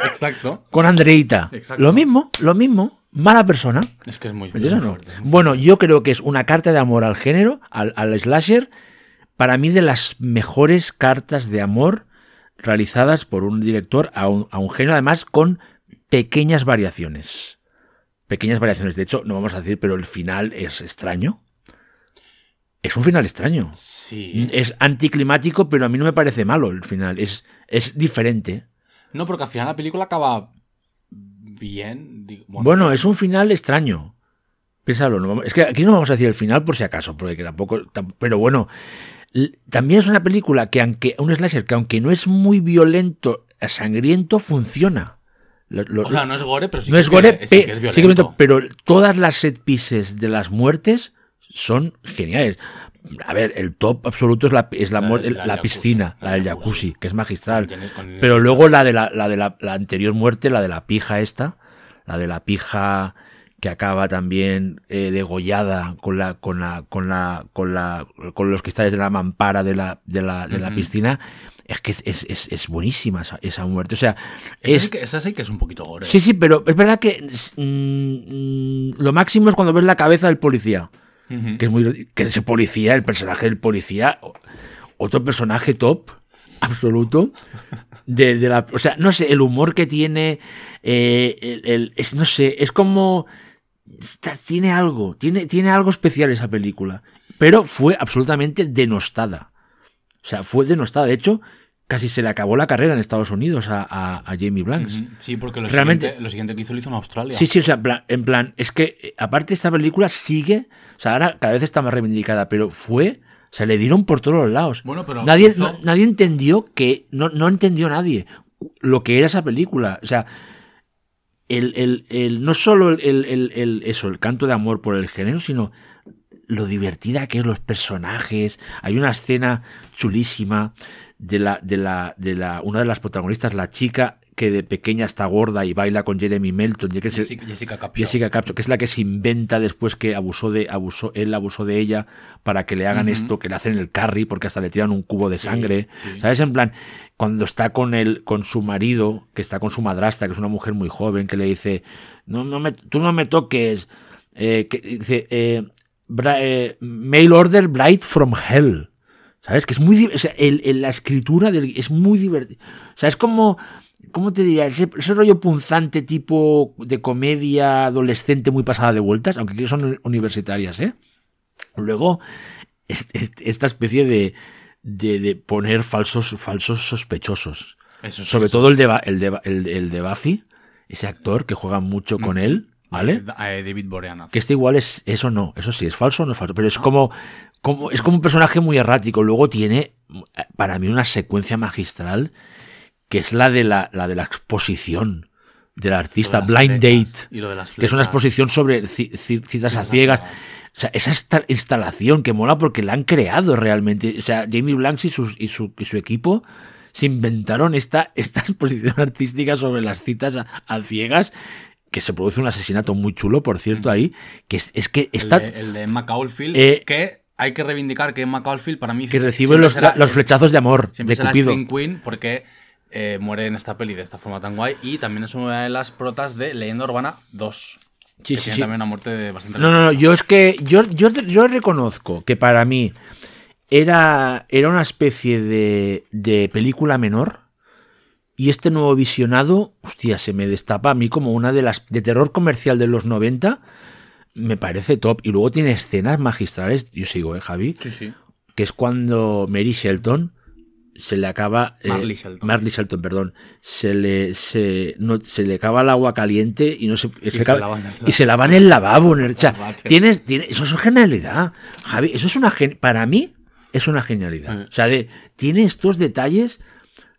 Exacto. Con Andreita. Exacto. Lo mismo, lo mismo. Mala persona. Es que es muy, ¿Entiendes muy o no? fuerte. muy Bueno, yo creo que es una carta de amor al género, al, al slasher, para mí de las mejores cartas de amor realizadas por un director a un, a un género, además con pequeñas variaciones. Pequeñas variaciones, de hecho, no vamos a decir, pero el final es extraño. Es un final extraño. Sí. Es anticlimático, pero a mí no me parece malo el final. Es, es diferente. No, porque al final la película acaba bien. digo, Bueno, es un final extraño. Piénsalo, no es que aquí no vamos a decir el final por si acaso, porque tampoco. tam- Pero bueno, también es una película que, aunque. Un slasher que, aunque no es muy violento, sangriento, funciona. Lo- lo- O sea, no es gore, pero sí no que es gore, viole- sí que es sí que es violento. pero todas las set pieces de las muertes son geniales. A ver, el top absoluto es la, es la, La la piscina, la del jacuzzi, que es magistral. Pero luego la de la, la de la, anterior muerte, la de la pija esta, la de la pija que acaba también eh, degollada con la, con la, con la, con la, con los cristales de la mampara de la, de la, de la piscina, es que es, es, es, es buenísima esa, esa muerte. O sea, Esa, es, sí que, esa sí que es un poquito gore. sí, sí, pero es verdad que mm, mm, lo máximo es cuando ves la cabeza del policía Que es muy que ese policía, el personaje del policía, otro personaje top absoluto de, la, o sea, no sé, el humor que tiene, eh, el, es, no sé, es como tiene algo, tiene, tiene algo especial esa película, pero fue absolutamente denostada, o sea, fue denostada, de hecho, casi se le acabó la carrera en Estados Unidos a, a- a Jamie Blanks. Sí, porque lo, Realmente- siguiente, lo siguiente que hizo lo hizo en Australia. Sí, sí, o sea, en plan, es que eh, aparte esta película sigue, o sea, ahora cada vez está más reivindicada, pero fue, o sea, le dieron por todos los lados. Bueno, pero nadie, hizo- no- nadie entendió que, no, no entendió nadie lo que era esa película. O sea, el, el- el- no solo el- el- eso, el canto de amor por el género, sino lo divertida que es los personajes. Hay una escena chulísima de la, de la, de la, una de las protagonistas, la chica que de pequeña está gorda y baila con Jeremy Melton, que Jessica, Jessica Capshaw. Jessica que es la que se inventa después que abusó de, abusó, él abusó de ella para que le hagan esto, que le hacen el carry, porque hasta le tiran un cubo de sangre. sí. ¿Sabes? En plan, cuando está con el, con su marido, que está con su madrastra, que es una mujer muy joven, que le dice, no, no me, tú no me toques, eh, que dice, eh, bra- eh, mail order bright from hell. ¿Sabes? Que es muy. O sea, el- el- la escritura del, es muy divertida. O sea, es como. ¿Cómo te diría? Ese, ese rollo punzante tipo de comedia adolescente muy pasada de vueltas, aunque aquí son universitarias, ¿eh? Luego, es- es- esta especie de, de, de poner falsos, falsos sospechosos. Sobre todo el de, el, de, el, de- el de Buffy, ese actor que juega mucho con él, ¿vale? Eh, David Boreanaz. Que este igual es eso no, eso sí, es falso o no es falso, pero es como, como es como un personaje muy errático. Luego tiene eh, para mí una secuencia magistral que es la de la, la de la exposición del artista de Blind flechas Date, Y lo de las que es una flechas. exposición sobre ci- ci- citas a ciegas. O sea, esa esta- instalación que mola porque la han creado realmente. O sea, Jamie Blanks y, sus, y, su, y su equipo se inventaron esta, esta exposición artística sobre las citas a, a ciegas, que se produce un asesinato muy chulo, por cierto, ahí, que es, es que El está... de, el de Eh, que hay que reivindicar que Emma Caulfield para mí que recibe los, será- los flechazos de amor Siempre de será Cupido. Queen porque eh, muere en esta peli de esta forma tan guay y también es una de las protas de Leyenda Urbana 2. Sí, que sí, tiene sí. también una muerte bastante... No, no, no, yo es que yo, yo, yo reconozco que para mí era, era una especie de, de película menor y este nuevo visionado, hostia, se me destapa a mí como una de las de terror comercial de los 90, me parece top. Y luego tiene escenas magistrales, yo sigo, ¿eh, Javi? Sí, sí. Que es cuando Mary Shelton se le acaba... eh, Marley Shelton. Marley Shelton, perdón. Se le, se, no, se le acaba el agua caliente y no se, se se acaba- y se lava en el lavabo. en el- o sea, tienes, tiene- eso es genialidad. Javi, eso es una gen- para mí es una genialidad. Eh. O sea, de, tiene estos detalles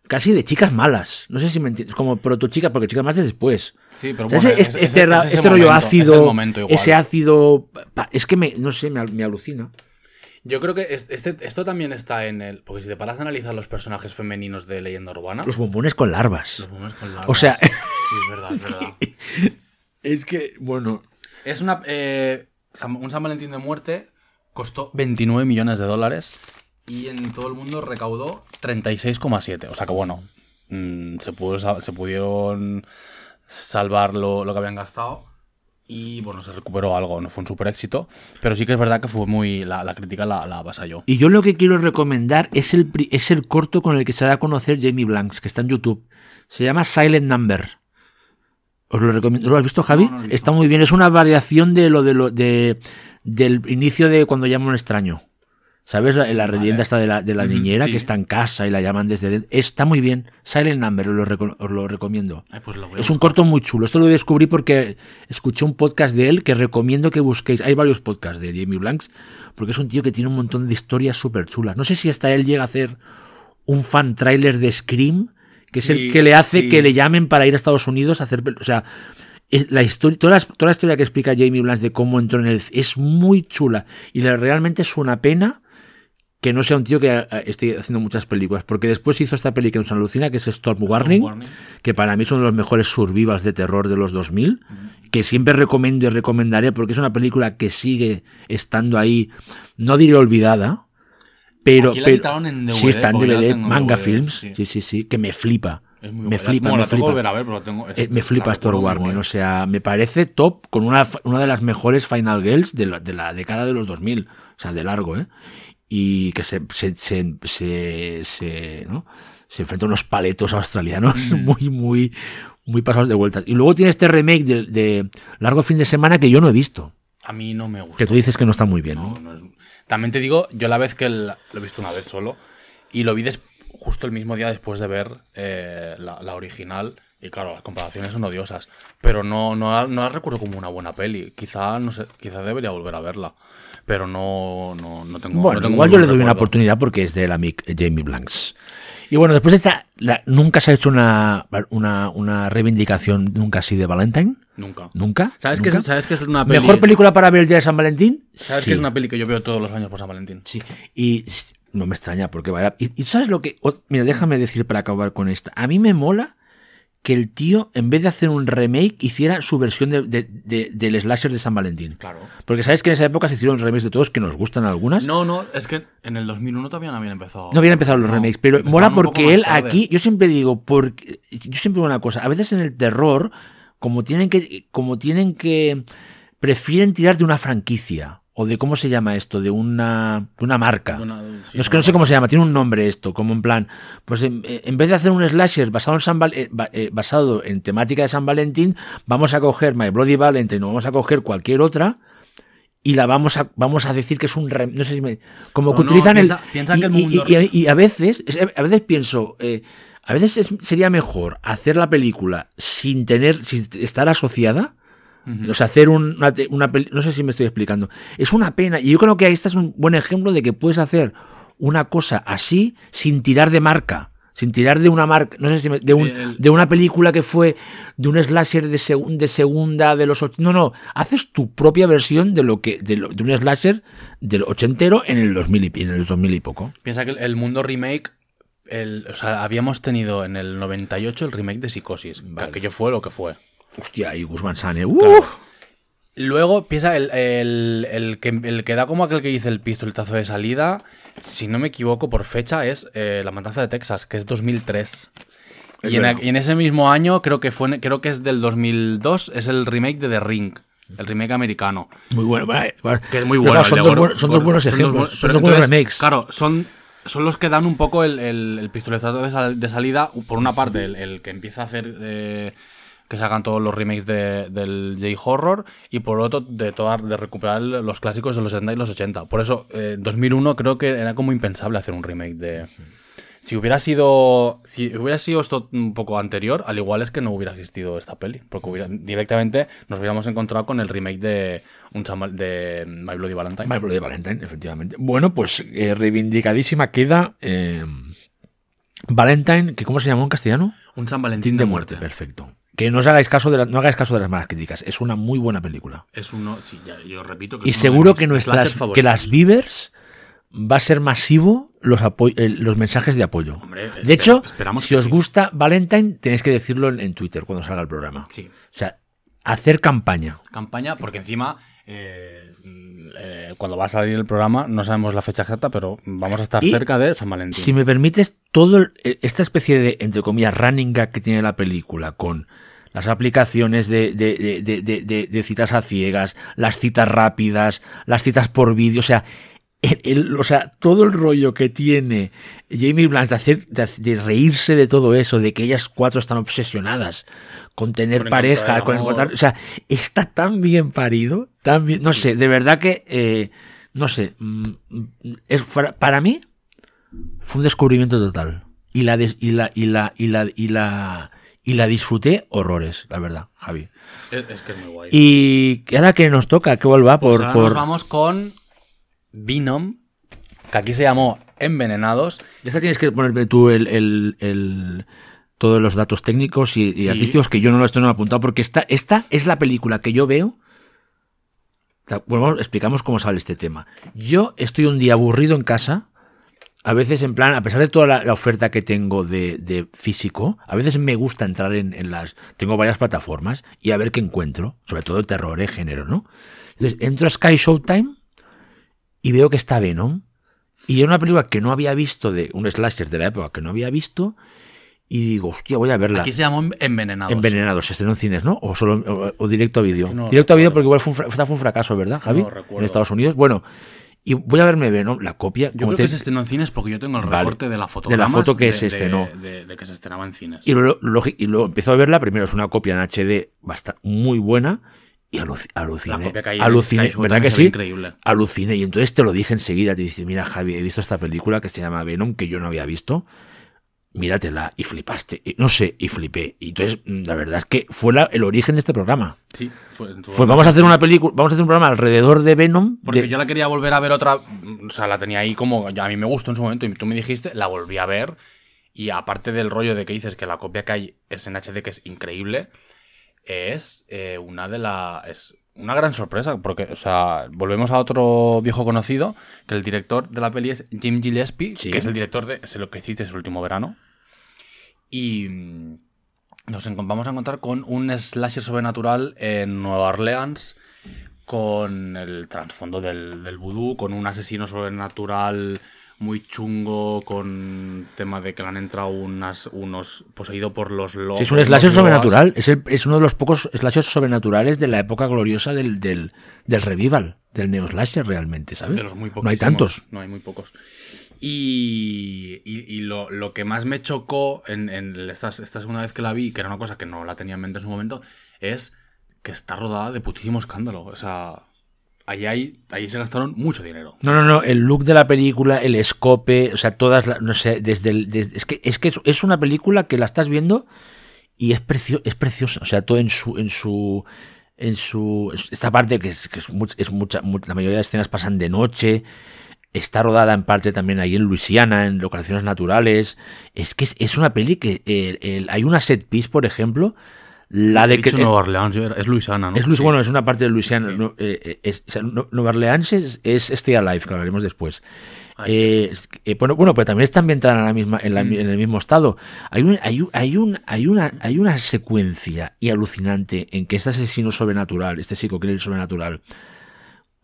casi de chicas malas. No sé si me entiendes, como protochicas, porque chicas más de después. Sí, pero bueno, es- este, es- este es ra- ese este rollo momento, ácido, ese ácido, es que me, no sé, me, me alucina. Yo creo que es- este, esto también está en el... Porque si te paras a analizar los personajes femeninos de Leyenda Urbana... Los bombones con larvas. los bombones con O sea, larvas. Sí, es verdad, es verdad. es que, bueno, Es una... eh, un San Valentín de muerte costó 29 millones de dólares y en todo el mundo recaudó 36,7. O sea que bueno, mm, se, pudo se pudieron salvar lo, lo que habían gastado y bueno, se recuperó algo, no fue un super éxito, pero sí que es verdad que fue muy... La, la crítica la, la avasalló. Y yo lo que quiero recomendar es el, es el corto con el que se da a conocer Jamie Blanks, que está en YouTube. Se llama Silent Number. Os lo recomiendo. ¿Lo has visto, Javi? No, no lo he visto. Está muy bien. Es una variación de lo de lo de del inicio de cuando llama a un extraño. ¿Sabes? La, la leyenda esta de la, de la Ujú, niñera sí. que está en casa y la llaman desde dentro. Está muy bien. Silent Number, os lo, reco- os lo recomiendo. Ay, pues lo Es un corto muy chulo. Esto lo descubrí porque escuché un podcast de él que recomiendo que busquéis. Hay varios podcasts de Jamie Blanks, porque es un tío que tiene un montón de historias súper chulas. No sé si hasta él llega a hacer un fan trailer de Scream, que es el que le hace sí. que le llamen para ir a Estados Unidos a hacer. O sea, la historia, toda, la, toda la historia que explica Jamie Blanks de cómo entró en el. es muy chula. Y la- realmente es una pena que no sea un tío que a- esté haciendo muchas películas, porque después hizo esta película en San Lucina, que es Storm Warning, Warning. que para mí son de los mejores survivals de terror de los 2000, que siempre recomiendo y recomendaré porque es una película que sigue estando ahí, no diré olvidada, pero... Aquí la pero en sí, DVD, está en DVD, Manga DVD, Films, sí. sí, sí, sí, que me flipa. Es muy me flipa, Bueno, me que flipa. volver a ver, pero tengo... es- Eh, me flipa Storm Warning, o sea, me parece top con una, una de las mejores Final Girls de la, de la década de los 2000, o sea, de largo, ¿eh? Y que se, se, se, se, se, ¿no? se enfrenta a unos paletos australianos muy, muy, muy pasados de vueltas. Y luego tiene este remake de, de Largo Fin de Semana que yo no he visto, A mí no me gusta. que tú dices que no está muy bien, ¿no? No, no es- También te digo, yo la vez que el- lo he visto una vez solo y lo vi des- justo el mismo día después de ver eh, la, la original y claro, las comparaciones son odiosas, pero no, no, no la recuerdo como una buena peli. Quizá, no sé, quizá debería volver a verla, pero no, no, no tengo Bueno, no tengo igual yo le doy una oportunidad porque es de la mic Jamie Blanks. Y bueno, después de esta, la- nunca se ha hecho una, una, una reivindicación nunca así de Valentine. Nunca. ¿Nunca? ¿Sabes qué ¿Nunca? es, ¿Sabes qué es una peli? ¿Mejor película para ver el día de San Valentín? ¿Sabes sí. qué es una peli que yo veo todos los años por San Valentín? Sí. Y no me extraña porque vaya. Y, y ¿sabes lo que.? mira, déjame decir para acabar con esta. A mí me mola que el tío, en vez de hacer un remake, hiciera su versión de- de- de- del slasher de San Valentín. Claro. Porque sabes que en esa época se hicieron remakes de todos que nos gustan algunas. No, no, es que en el 2001 todavía no habían empezado. No habían empezado los No, remakes, pero mola porque él tarde. aquí, yo siempre digo, porque yo siempre digo una cosa, a veces en el terror, como tienen que, como tienen que, prefieren tirar de una franquicia, o de cómo se llama esto, de una, de una marca. Una- sí, No, es que no sé cómo se llama, tiene un nombre esto, como en plan, pues en, en vez de hacer un slasher basado en, San Val- eh, eh, basado en temática de San Valentín, vamos a coger My Bloody Valentine o vamos a coger cualquier otra y la vamos a vamos a decir que es un rem- no sé si me, como que no, utilizan piensa- el piensa y, que el mundo- y- y- y a veces es- a veces pienso eh, a veces es- sería mejor hacer la película sin tener sin estar asociada o sea, hacer un- una, una No sé si me estoy explicando. Es una pena. Y yo creo que este es un buen ejemplo de que puedes hacer una cosa así sin tirar de marca. Sin tirar de una marca. No sé si me- de, un- El- de una película que fue de un slasher de, segun- de segunda de los. No, no. Haces tu propia versión de lo que de, lo- de un slasher del ochentero en el 2000 y, en el 2000 y poco. Piensa que el- mundo remake, el, o sea, habíamos tenido en el 98 el remake de Psicosis, que aquello fue lo que fue. Hostia, y Guzmán Sane. ¡uh! Claro. Luego piensa el, el- el que, el que da como aquel que dice el pistoletazo de salida, si no me equivoco por fecha, es eh, La Matanza de Texas, que es 2003. Es Y en, y en ese mismo año, creo que fue creo que es del 2002, es el remake de The Ring. el remake americano. Muy bueno. vale, vale. Que es muy Pero bueno. claro, son, dos, son buenos son dos ejemplos. buenos- son pero dos buenos entonces, remakes. Claro, son, son los que dan un poco el, el, el pistoletazo de, sal- de salida. Por una parte, el, el que empieza a hacer eh, que se hagan todos los remakes de- del J-Horror. Y por otro, de, toda- de recuperar los clásicos de los 70 y los 80. Por eso, eh, 2001 creo que era como impensable hacer un remake de. Si hubiera sido. Si hubiera sido esto un poco anterior, al igual es que no hubiera existido esta peli. Porque hubiera- directamente nos hubiéramos encontrado con el remake de un chamal- de My Bloody Valentine. My Bloody Valentine, efectivamente. Bueno, pues eh, reivindicadísima queda eh, Valentine, que ¿cómo se llamó en castellano? Un San Valentín Tin de muerte, perfecto. Que no os hagáis caso de la- no hagáis caso de las malas críticas. Es una muy buena película. Es uno. Sí, ya, yo repito que Y seguro que nuestras que las Beavers va a ser masivo los eh, los mensajes de apoyo. Hombre, de hecho, esperamos si os sí. gusta Valentine, tenéis que decirlo en, en Twitter cuando salga el programa. Sí. O sea, hacer campaña. Campaña, porque encima. eh, eh, cuando va a salir el programa, no sabemos la fecha exacta, pero vamos a estar Y, cerca de San Valentín. Si me permites, todo el- eh, esta especie de, entre comillas, running gag que tiene la película con las aplicaciones de, de- de- de- de- de- de citas a ciegas, las citas rápidas, las citas por vídeo, o sea, el- el- o sea, todo el rollo que tiene Jamie Blanche de, hacer, de, de reírse de todo eso, de que ellas cuatro están obsesionadas con tener Con pareja, con encontrar, o sea, está tan bien parido, tan bien, no sé, de verdad que, eh, no sé, mm, es para, para mí fue un descubrimiento total y la des- y la y la y la y la y la disfruté horrores, la verdad, Javi. Es, es que es muy guay. Y ahora que nos toca que vuelva Pues por, ahora por nos vamos con Venom, que aquí se llamó Envenenados. ya está, tienes que ponerme tú el, el- el- todos los datos técnicos y, y Sí. artísticos que yo no lo estoy no lo he apuntado porque esta esta es la película que yo veo bueno, explicamos cómo sale este tema. Yo estoy un día aburrido en casa, a veces en plan, a pesar de toda la, oferta que tengo de, de físico, a veces me gusta entrar en, las... Tengo varias plataformas y a ver qué encuentro, sobre todo terror, eh, género, ¿no? Entonces entro a Sky Showtime y veo que está Venom. Y era una película que no había visto, de un slasher de la época que no había visto, y digo, hostia, voy a verla. Aquí se llamó Envenenados. Envenenados, se estrenó en cines, ¿no? O solo o, o directo a vídeo. que no lo directo a vídeo porque igual fue un, fue un fracaso, ¿verdad, Javi? lo recuerdo. en Estados Unidos. Bueno, y voy a verme Venom, la copia. Yo creo te- que se estrenó en cines porque yo tengo el Vale. recorte de la foto. De la foto que se estrenó. De, de que se estrenaba en cines. y, luego, luego- y luego empiezo a verla. Primero es una copia en HD bastante, muy buena. Y aluci- aluciné. La copia que hay en aluciné, Showtime ¿verdad que sí? increíble. Aluciné. Y entonces te lo dije enseguida. Te dije, mira, Javi, he visto esta película que se llama Venom, que yo no había visto. Míratela. Y flipaste. Y, no sé, y flipé. Y entonces, la verdad es que fue la- el origen de este programa. Sí, fue, Fue, vamos a hacer una película, vamos a hacer un programa alrededor de Venom. Porque de- yo la quería volver a ver otra. O sea, la tenía ahí como. a mí me gustó en su momento y tú me dijiste, la volví a ver. Y aparte del rollo de que dices que la copia que hay es en HD, que es increíble, es eh, una de las. Es una gran sorpresa. Porque, o sea, volvemos a otro viejo conocido, que el director de la peli es Jim Gillespie, Sí. que es el director de. Es lo que hiciste el último verano. Y. mm, Nos vamos a encontrar con un slasher sobrenatural en Nueva Orleans con el trasfondo del, del vudú, con un asesino sobrenatural muy chungo, con tema de que le han entrado unas, unos poseído por los lobos. Sí, es un slasher sobrenatural. Es, el- es uno de los pocos slashers sobrenaturales de la época gloriosa del, del, del revival, del neo slasher realmente, ¿sabes? De los muy pocos. no hay tantos. No hay muy pocos. Y, y- y lo, lo que más me chocó en, en esta, esta segunda vez que la vi, que era una cosa que no la tenía en mente en su momento, es que está rodada de putísimo escándalo. O sea, ahí, hay, ahí se gastaron mucho dinero. No, no, no, el look de la película, el escope, o sea, todas, las- no sé, desde el... es que, es que es, es una película que la estás viendo y es, precio, es preciosa, o sea, todo en su... En su en su esta parte que es, que es, es mucha mu- la mayoría de escenas pasan de noche está rodada en parte también ahí en Luisiana en locaciones naturales es que es, es una peli que eh, hay una set piece por ejemplo la de que Nueva Orleans, es Luisiana, ¿no? es Luis, Sí. bueno, es una parte de Luisiana. Sí. no, eh, eh, es, no- Nueva Orleans es, es Stay Alive, que hablaremos después. Ah, Eh, es eh, bueno, bueno, pero también está ambientada en, la misma, en, la- Mm. en el mismo estado. Hay, un, hay, un- hay, un, hay, una, hay una secuencia y alucinante en que este asesino sobrenatural, este psicoquiller sobrenatural,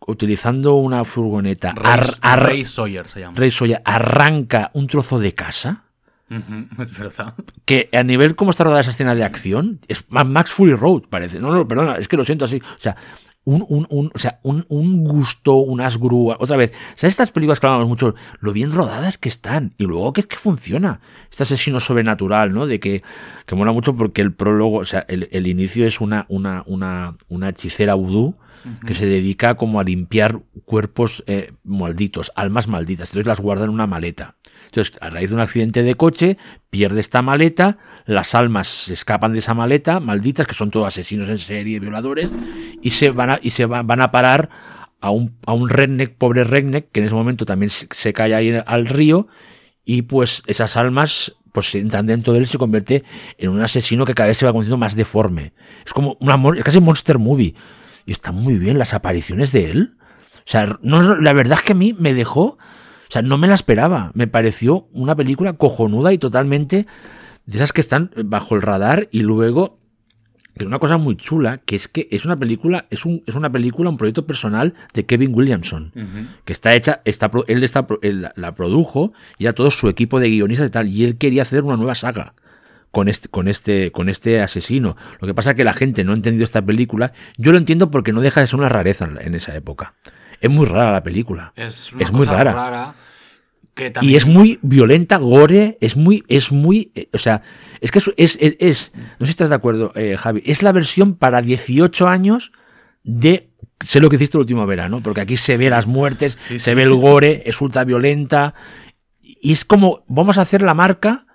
utilizando una furgoneta, Ray, ar- ar- Ray Sawyer se llama. Ray Sawyer, arranca un trozo de casa Es verdad. que a nivel como está rodada esa escena de acción, es Max Fury Road, parece. No, no, perdona, es que lo siento así. O sea, un, un, un- o sea, un, un gusto, unas grúas. Otra vez, ¿sabes estas películas que hablamos mucho? Lo bien rodadas que están. Y luego que es que funciona. Este asesino sobrenatural, ¿no? De que, que mola mucho porque el prólogo, o sea, el, el inicio es una, una, una, una hechicera vudú que se dedica como a limpiar cuerpos eh, malditos, almas malditas. Entonces las guarda en una maleta. Entonces, a raíz de un accidente de coche, pierde esta maleta, las almas se escapan de esa maleta, malditas, que son todos asesinos en serie, violadores, y se van a, y se va- van a parar a un, a un redneck, pobre redneck, que en ese momento también se, cae ahí al río, y pues esas almas pues entran dentro de él y se convierte en un asesino que cada vez se va convirtiendo más deforme. Es como una es casi monster movie. Y está muy bien las apariciones de él. O sea, no, la verdad es que a mí me dejó, o sea, no me la esperaba. Me pareció una película cojonuda y totalmente de esas que están bajo el radar y luego pero una cosa muy chula, que es que es una película, es, un, es una película, un proyecto personal de Kevin Williamson, que está hecha, está, él, está, él la- la produjo, y a todo su equipo de guionistas y tal, y él quería hacer una nueva saga con este, con este, con este asesino. Lo que pasa es que la gente no ha entendido esta película. Yo lo entiendo porque no deja de ser una rareza en, esa época. Es muy rara la película. Es, una Es muy rara. que también- Y es muy violenta, gore, es muy, es muy, eh, o sea, es que es, es, es- no sé si estás de acuerdo, eh, Javi, es la versión para 18 años de, sé lo que hiciste el último verano, porque aquí se ve las muertes, Sí, se sí. ve el gore, es ultra violenta, y es como, vamos a hacer la marca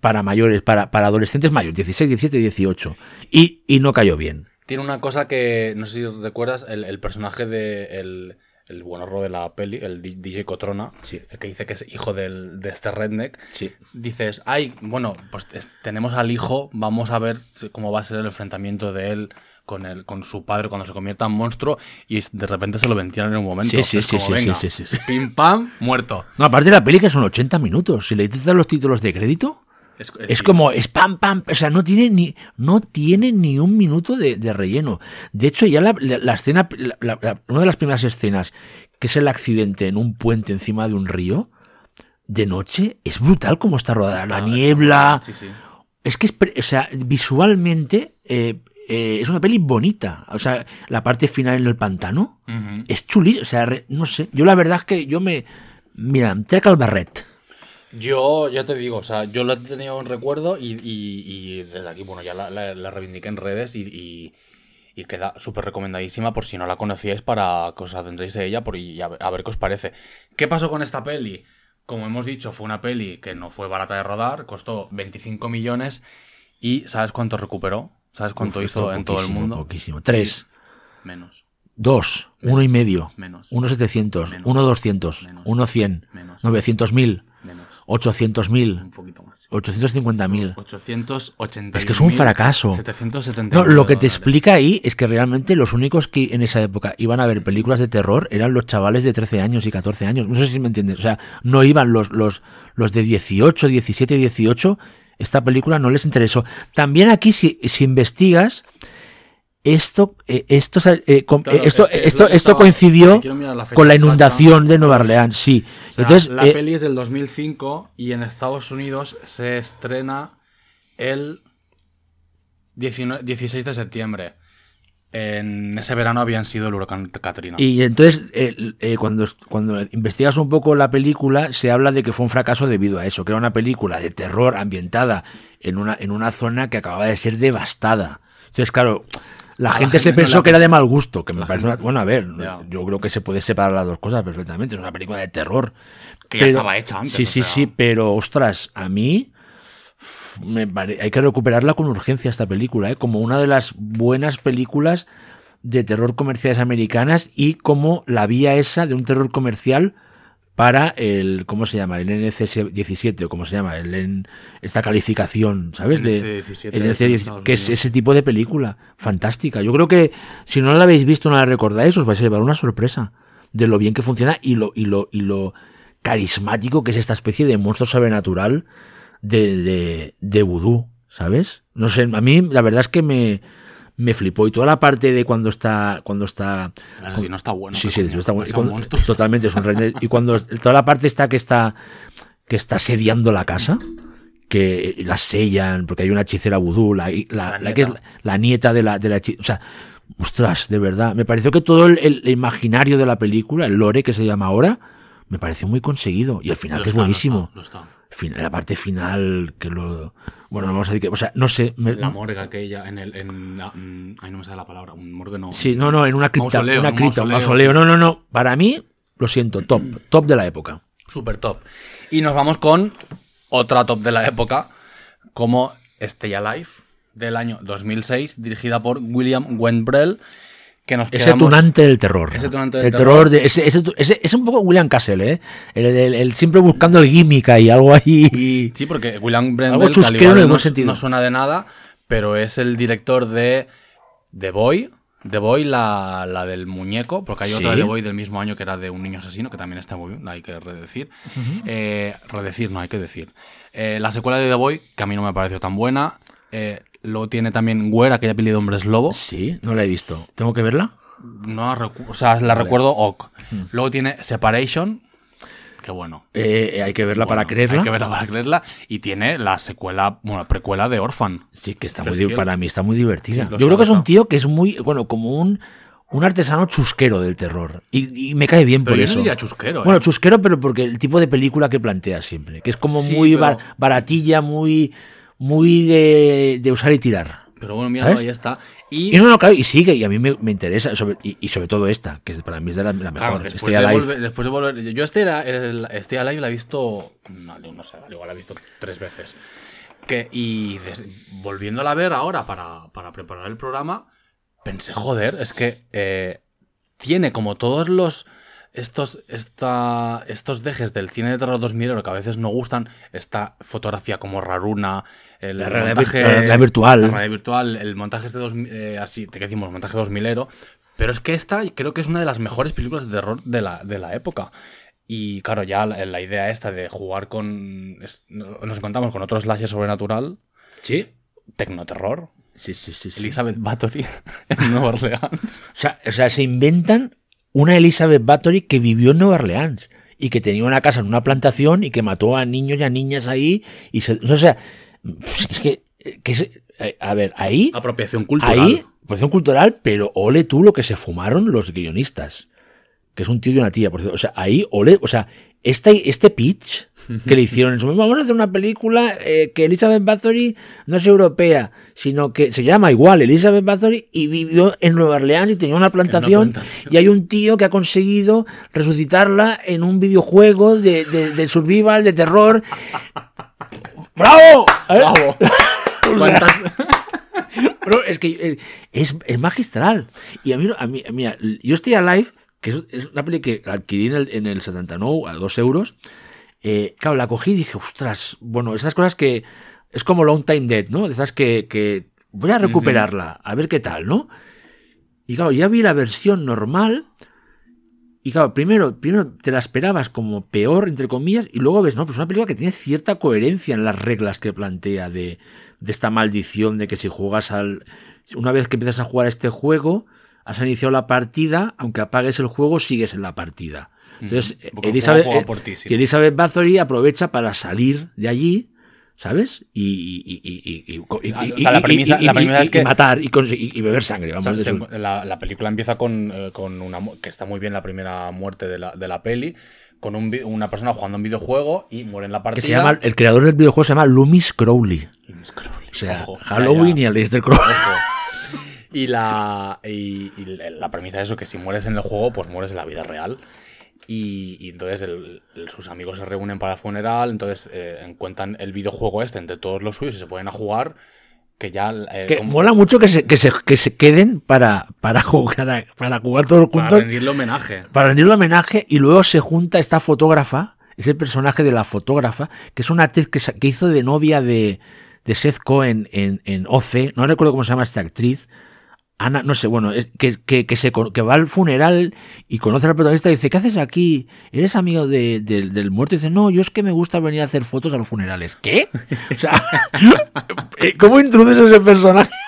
para mayores, para, para adolescentes mayores, 16, 17, 18, y, y no cayó bien. Tiene una cosa que, no sé si recuerdas, el, el personaje de el, el buenorro de la peli, el DJ Cotrona, Sí. el que dice que es hijo del, de este redneck, Sí. dices, ay, bueno, pues es- tenemos al hijo, vamos a ver cómo va a ser el enfrentamiento de él con, el, con su padre cuando se convierta en monstruo y de repente se lo ventilan en un momento. Sí, sí, Es sí, como, sí, sí, venga, sí, sí, sí. Pim pam, muerto. No, aparte de la peli que son 80 minutos, si le quitas los títulos de crédito, Es, Es como, es pam, pam, o sea, no tiene ni, no tiene ni un minuto de, de relleno. De hecho, ya la, la- la escena, la- una de las primeras escenas, que es el accidente en un puente encima de un río, de noche, es brutal como está rodada. la niebla. Sí, sí. Es que es, o sea, visualmente eh, eh, es una peli bonita. O sea, la parte final en el pantano es chulísima. O sea, re- no sé. Yo la verdad es que yo me, mira, trec al barret. Yo, ya te digo, o sea, yo he tenido en recuerdo y, y- y desde aquí, bueno, ya la, la- la reivindiqué en redes y, y- y queda súper recomendadísima por si no la conocíais para que os atendréis de ella por, y a, ver- a ver qué os parece. ¿Qué pasó con esta peli? Como hemos dicho, fue una peli que no fue barata de rodar, costó 25 millones y ¿sabes cuánto recuperó? ¿Sabes cuánto Uf, hizo en todo el mundo? Poquísimo. Tres. Menos, Dos, uno y medio, menos, uno setecientos, Menos. uno doscientos, Menos. uno cien, menos, novecientos mil, menos, ochocientos un mil, poquito más. ochocientos cincuenta mil. 880. Es que es un fracaso. 770. No, lo que te explica ahí es que realmente los únicos que en esa época iban a ver películas de terror eran los chavales de 13 años y 14 años. No sé si me entiendes. O sea, no iban los, los, los de 18, 17, 18. Esta película no les interesó. También aquí, si, si investigas, esto, eh, esto, eh, Claro, esto, es que es esto, estaba- coincidió la con la inundación de Nueva Orleans, sí. O sea, Entonces, la eh, peli es del 2005 y en Estados Unidos se estrena el 19 16 de septiembre. En ese verano habían sido el huracán Katrina. Y entonces, eh, eh, cuando, cuando investigas un poco la película, se habla de que fue un fracaso debido a eso, que era una película de terror ambientada en una, en una zona que acababa de ser devastada. Entonces, claro, la gente, se no pensó que era de mal gusto, que me La parece gente- una- Bueno, a ver, yo creo que se puede separar las dos cosas perfectamente. Es una película de terror. Que ya estaba hecha antes, Sí, sí, sea. sí, pero ostras, a mí me pare- hay que recuperarla con urgencia esta película, ¿eh? como una de las buenas películas de terror comerciales americanas y como la vía esa de un terror comercial para el, ¿cómo se llama? El NC17 o cómo se llama, el, en- esta calificación, ¿sabes? De, NC-17 el de NC-17, Estados que es ese tipo de película, fantástica. Yo creo que si no la habéis visto, no la recordáis, os vais a llevar una sorpresa de lo bien que funciona y lo, y lo, y lo carismático que es esta especie de monstruo sobrenatural de, de, de vudú, ¿sabes? No sé, a mí la verdad es que me, me flipó. Y toda la parte de cuando está. Cuando está El asesino está bueno. sí, sí, está bueno. Cuando- totalmente, es un rey. Y cuando toda la parte está que está. que está sediando la casa. Que la sellan, porque hay una hechicera vudú, la, la, La la que es la, nieta de la, de la O sea, Ostras, de verdad. Me pareció que todo el, el imaginario de la película, el lore que se llama ahora, me pareció muy conseguido. Y al final, Lo que es lo buenísimo. está, lo está. La parte final, que lo. Bueno, no vamos a decir que. O sea, no sé. me- La morgue aquella en el. En la- mm, ay, no me sale la palabra. Un morgue no. sí, no, no, en una cripta. Mausoleo, una un cripta, un mausoleo, mausoleo. No, no, no. Para mí, lo siento, top. Top de la época. Super top. Y nos vamos con otra top de la época, como Stay Alive, del año 2006, dirigida por William Wendrell, que nos Ese quedamos... tunante del terror. Ese tunante del El terror. de, ese, ese, ese- es un poco William Castle, ¿eh? El, el- el siempre buscando el gimmick y algo ahí. Sí, porque William Algo Wendrell, que al chusquero igual en el no, no suena de nada, pero es el director de The Boy. The Boy, la, la del muñeco, porque hay otra de The Boy del mismo año que era de un niño asesino, que también está muy bien, hay que redecir. Eh, redecir, no hay que decir. Eh, la secuela de The Boy, que a mí no me pareció tan buena. Eh, luego tiene también Where, aquella peli de hombres lobo. Sí, no la he visto. ¿Tengo que verla? No o sea, la recuerdo ok. Luego tiene Separation, que bueno. Eh, hay que verla para creerla. Hay que verla para creerla. Y tiene la secuela, bueno, la precuela de Orphan. Sí, que está muy, para mí está muy divertida. Sí, Yo creo que es un tío que es muy, bueno, como un, un artesano chusquero del terror. Y, y me cae bien Pero por yo eso. no diría chusquero, ¿eh? Bueno, chusquero, pero porque el tipo de película que plantea siempre. Que es como Sí, muy pero- bar- baratilla, muy, muy de, de usar y tirar. Pero bueno, mira, ahí está. Y Y, no, no, claro, y sigue, y a mí me, me interesa, sobre- y, y sobre todo esta, que para mí es de la, la claro, mejor. después, de volver, después de volver. Yo este era, el, este Alive la he visto. No, no sé, igual la he visto tres veces. Que, y des- volviéndola a ver ahora para, para preparar el programa, pensé, joder, es que eh, tiene como todos los. Estos, esta, estos dejes del cine de terror 2000 que a veces no gustan, esta fotografía como raruna, el La realidad montaje- vir- la realidad virtual. la realidad virtual, el montaje este 2000, eh, así, te decimos, montaje 2000ero, pero es que esta creo que es una de las mejores películas de terror de la, de la época. Y claro, ya la, la idea esta de jugar con... es- nos encontramos con otro slasher sobrenatural, Sí. tecnoterror, Sí, sí, sí. sí. Elizabeth Bathory en Nueva Orleans. O sea, o sea, se inventan una Elizabeth Bathory que vivió en Nueva Orleans y que tenía una casa en una plantación y que mató a niños y a niñas ahí. y se- O sea, es que, que es- eh, a ver, ahí, Apropiación cultural. ahí, apropiación cultural, pero ole tú lo que se fumaron los guionistas, que es un tío y una tía, por cierto. O sea, ahí, ole, o sea, este, este pitch que le hicieron en su momento, vamos a hacer una película eh, que Elizabeth Bathory no es europea, sino que se llama igual Elizabeth Bathory y vivió en Nueva Orleans y tenía una plantación, plantación. y hay un tío que ha conseguido resucitarla en un videojuego de, de- de survival, de terror. ¡Bravo! ¿Eh? ¡Bravo! ¿Cuántas- Bro, es que eh, es, es magistral. Y a mí, a mí, mira, yo estoy alive, que es, es una peli que adquirí en el, en el 79 a 2 euros. Eh, claro, la cogí y dije, ostras, bueno, esas cosas que es como Long Time Dead, ¿no? De esas que, que voy a recuperarla, a ver qué tal, ¿no? Y claro, ya vi la versión normal. Y claro, primero, primero te la esperabas como peor, entre comillas, y luego ves, no, pues una película que tiene cierta coherencia en las reglas que plantea de, de esta maldición de que si juegas al. Una vez que empiezas a jugar este juego, has iniciado la partida, aunque apagues el juego, sigues en la partida. Entonces, Elizabeth, eh, ti, sí. y Elizabeth Bathory aprovecha para salir de allí, ¿sabes? Y, o sea, la premisa- es que- matar y, beber sangre, O vamos. sea, de se- sus- la, la película empieza con, eh, con una que está muy bien la primera muerte de la, de la peli, con un una persona jugando un videojuego y muere en la que partida. se llama, el creador del videojuego se llama Loomis Crowley. O sea, Ojo, Halloween ya. y el Aleister Crowley. Ojo. Y la, y, y la premisa es eso, que si mueres en el juego, pues mueres en la vida real. Y, y entonces el- el- sus amigos se reúnen para el funeral, entonces eh, encuentran el videojuego este entre todos los suyos y se ponen a jugar, que ya... eh, Que como- mola mucho que se, que se, que se queden para, para, jugar, a- para jugar todos para juntos, rendirle homenaje. para rendirle homenaje, y luego se junta esta fotógrafa, ese personaje de la fotógrafa, que es una actriz que, sa- que hizo de novia de, de Seth Cohen en, en OC, no recuerdo cómo se llama esta actriz, Ana, no sé, bueno, es que, que, que, se, con- que va al funeral y conoce al protagonista y dice, ¿qué haces aquí? ¿Eres amigo de- de- del muerto? Y dice, no, yo es que me gusta venir a hacer fotos a los funerales. ¿Qué? O sea, eh, ¿cómo introduces ese personaje?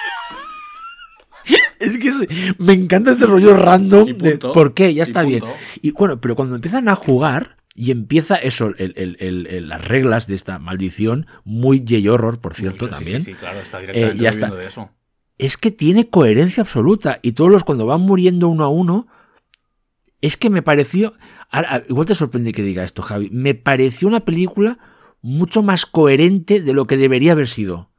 Es que es- me encanta este rollo random. De. ¿Por qué? Ya Y está bien. Y bueno, pero cuando empiezan a jugar y empieza eso, el- el- el- el- las reglas de esta maldición, muy J-Horror, por cierto, también. Sí, sí, claro, está directamente Eh, ya está. de eso. Es que tiene coherencia absoluta. Y todos los cuando van muriendo uno a uno, es que me pareció. ahora, igual te sorprende que diga esto, Javi. Me pareció una película mucho más coherente de lo que debería haber sido.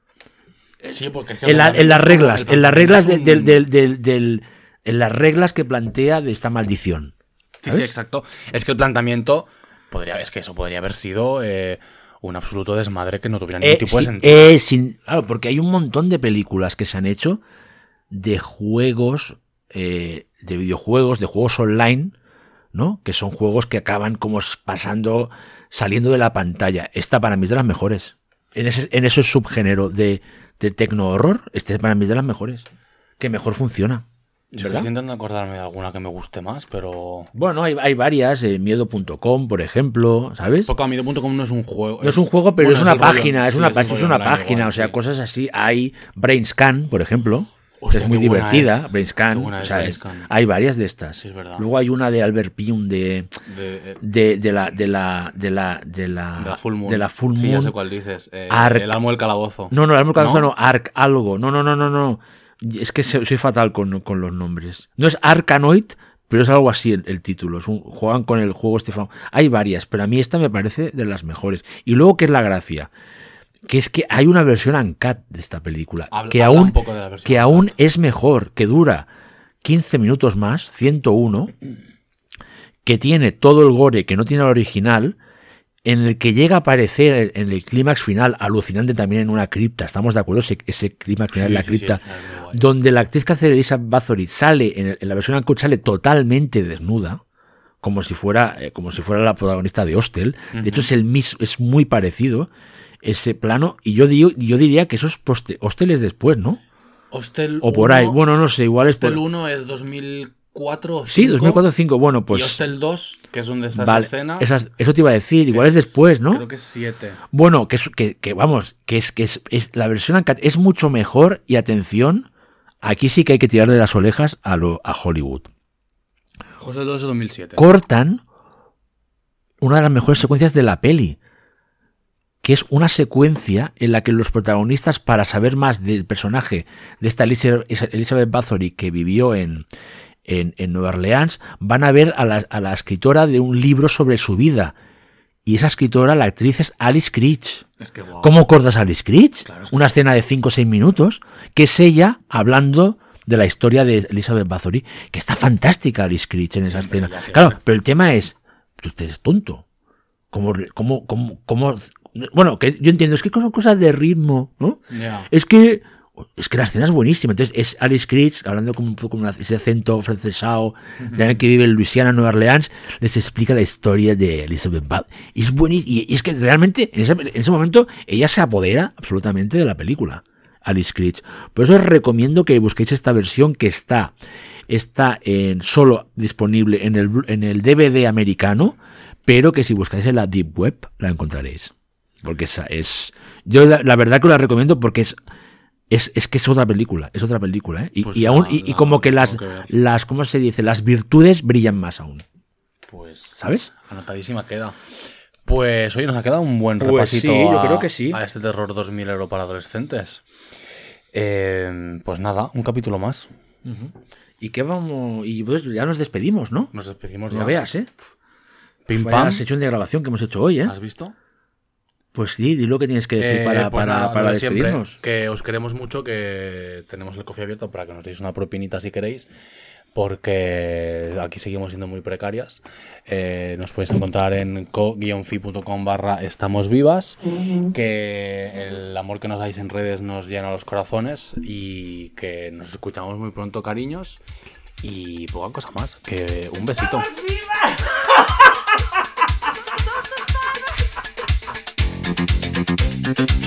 Sí, porque es En, la- en las reglas, en las reglas de- del, del del- del- del- en las reglas que plantea de esta maldición. Sí, sí, exacto. Es que el planteamiento podría, es que eso podría haber sido eh, un absoluto desmadre que no tuviera ningún Eh, tipo de sí, sentido. eh, sin- claro, porque hay un montón de películas que se han hecho de juegos, eh, de videojuegos, de juegos online, ¿no? Que son juegos que acaban como pasando, saliendo de la pantalla. Esta para mí es de las mejores. En ese, en ese subgénero de, de tecno-horror, este para mí es de las mejores. Que mejor funciona. Yo ¿verdad? estoy intentando acordarme de alguna que me guste más, pero. Bueno, hay, hay varias, eh, miedo.com, por ejemplo, ¿sabes? Porque Amido.com no es un juego. No es un juego, pero bueno, es una rollo- página, es sí, una, un es rollo una página, igual, o sea, sí. cosas así. Hay Brainscan, por ejemplo, Hostia, es muy divertida. es. Brainscan, o es sea, es- Brainscan. hay varias de estas. Sí, es. Luego hay una de Albert Pium de, De, eh, de, de la de la de la de la de la Full Moon. de la Full Sí, ya Moon. sé cuál dices. Eh, Arc. El amo del calabozo. No, no, el árbol calabozo ¿No? no, Arc algo. No, no, no, no, no. Es que soy fatal con, con los nombres. No es Arkanoid, pero es algo así el, el título. Es un, juegan con el juego Estefan. Hay varias, pero a mí esta me parece de las mejores. Y luego, ¿qué es la gracia? Que es que hay una versión uncut de esta película. Habla- que habla aún, un poco de la versión que aún es mejor, que dura 15 minutos más, 101, que tiene todo el gore que no tiene el original, en el que llega a aparecer en el clímax final, alucinante también en una cripta, ¿estamos de acuerdo? Ese, ese clímax final Sí, en la sí, sí, cripta, donde la actriz que hace de Elisa Bathory sale, en, el- en la versión uncut sale totalmente desnuda, como si fuera, eh, como si fuera la protagonista de Hostel. De hecho, es el mis, es muy parecido ese plano, y yo, digo, yo diría que eso es poste, Hostel es después, ¿no? Hostel O por ahí, 1 bueno, no sé, igual es por... Hostel 1 es 2004 o Sí, 5, 2004-2005, bueno, y pues... Hostel 2, que es donde está Vale, esa escena. esas- eso te iba a decir, igual es, después, ¿no? Creo que es 7. Bueno, que, es- que, que vamos, que es que es, es- la versión es mucho mejor y atención, aquí sí que hay que tirar de las orejas a, lo, a Hollywood. Hostel 2 es 2007. Cortan una de las mejores secuencias de la peli, que es una secuencia en la que los protagonistas, para saber más del personaje de esta Elizabeth Bathory que vivió en, en, en Nueva Orleans, van a ver a la, a la escritora de un libro sobre su vida. Y esa escritora, la actriz, es Alice Creech. Es que guau. ¿Cómo cortas a Alice Creech? Claro, es que- Una escena de 5 o 6 minutos, que es ella hablando de la historia de Elizabeth Bathory, que está fantástica Alice Creech en esa escena. Claro, pero el tema es, tú eres tonto. ¿Cómo, cómo, cómo, cómo- Bueno, que yo entiendo, es que son cosas de ritmo, ¿no? Es que es que la escena es buenísima. Entonces es Alice Creech hablando con, con ese acento francesado de alguien que vive en Luisiana, Nueva Orleans, les explica la historia de Elizabeth Bat. Y es buenísimo. Y es que realmente en ese, en ese momento ella se apodera absolutamente de la película. Alice Creech. Por eso os recomiendo que busquéis esta versión que está, está en, solo disponible en el, en el DVD americano, pero que si buscáis en la Deep Web la encontraréis. Porque esa es. Yo la, la verdad que os la recomiendo porque es. Es, es que es otra película, es otra película, ¿eh? Y, Pues y aún, y, y la como que las, que las, ¿cómo se dice? Las virtudes brillan más aún, Pues ¿sabes? anotadísima queda. Pues oye, nos ha quedado un buen Pues repasito sí, yo a, creo que sí. a este terror 2000 euro para adolescentes. Eh, pues nada, un capítulo más. ¿Y qué vamos? Y pues ya nos despedimos, ¿no? Nos despedimos No ya. veas, ¿eh? Pim pam. sesión de grabación que hemos hecho hoy, ¿eh? ¿Has visto? Pues sí, di lo que tienes que decir Eh, para, pues para, nada, para lo de siempre, despedirnos. que os queremos mucho, que tenemos el coffee abierto para que nos deis una propinita si queréis, porque aquí seguimos siendo muy precarias. Eh, nos podéis encontrar en co-fi.com barra estamos vivas, que el amor que nos dais en redes nos llena los corazones y que nos escuchamos muy pronto, cariños. Y poca cosa más, que un besito. Thank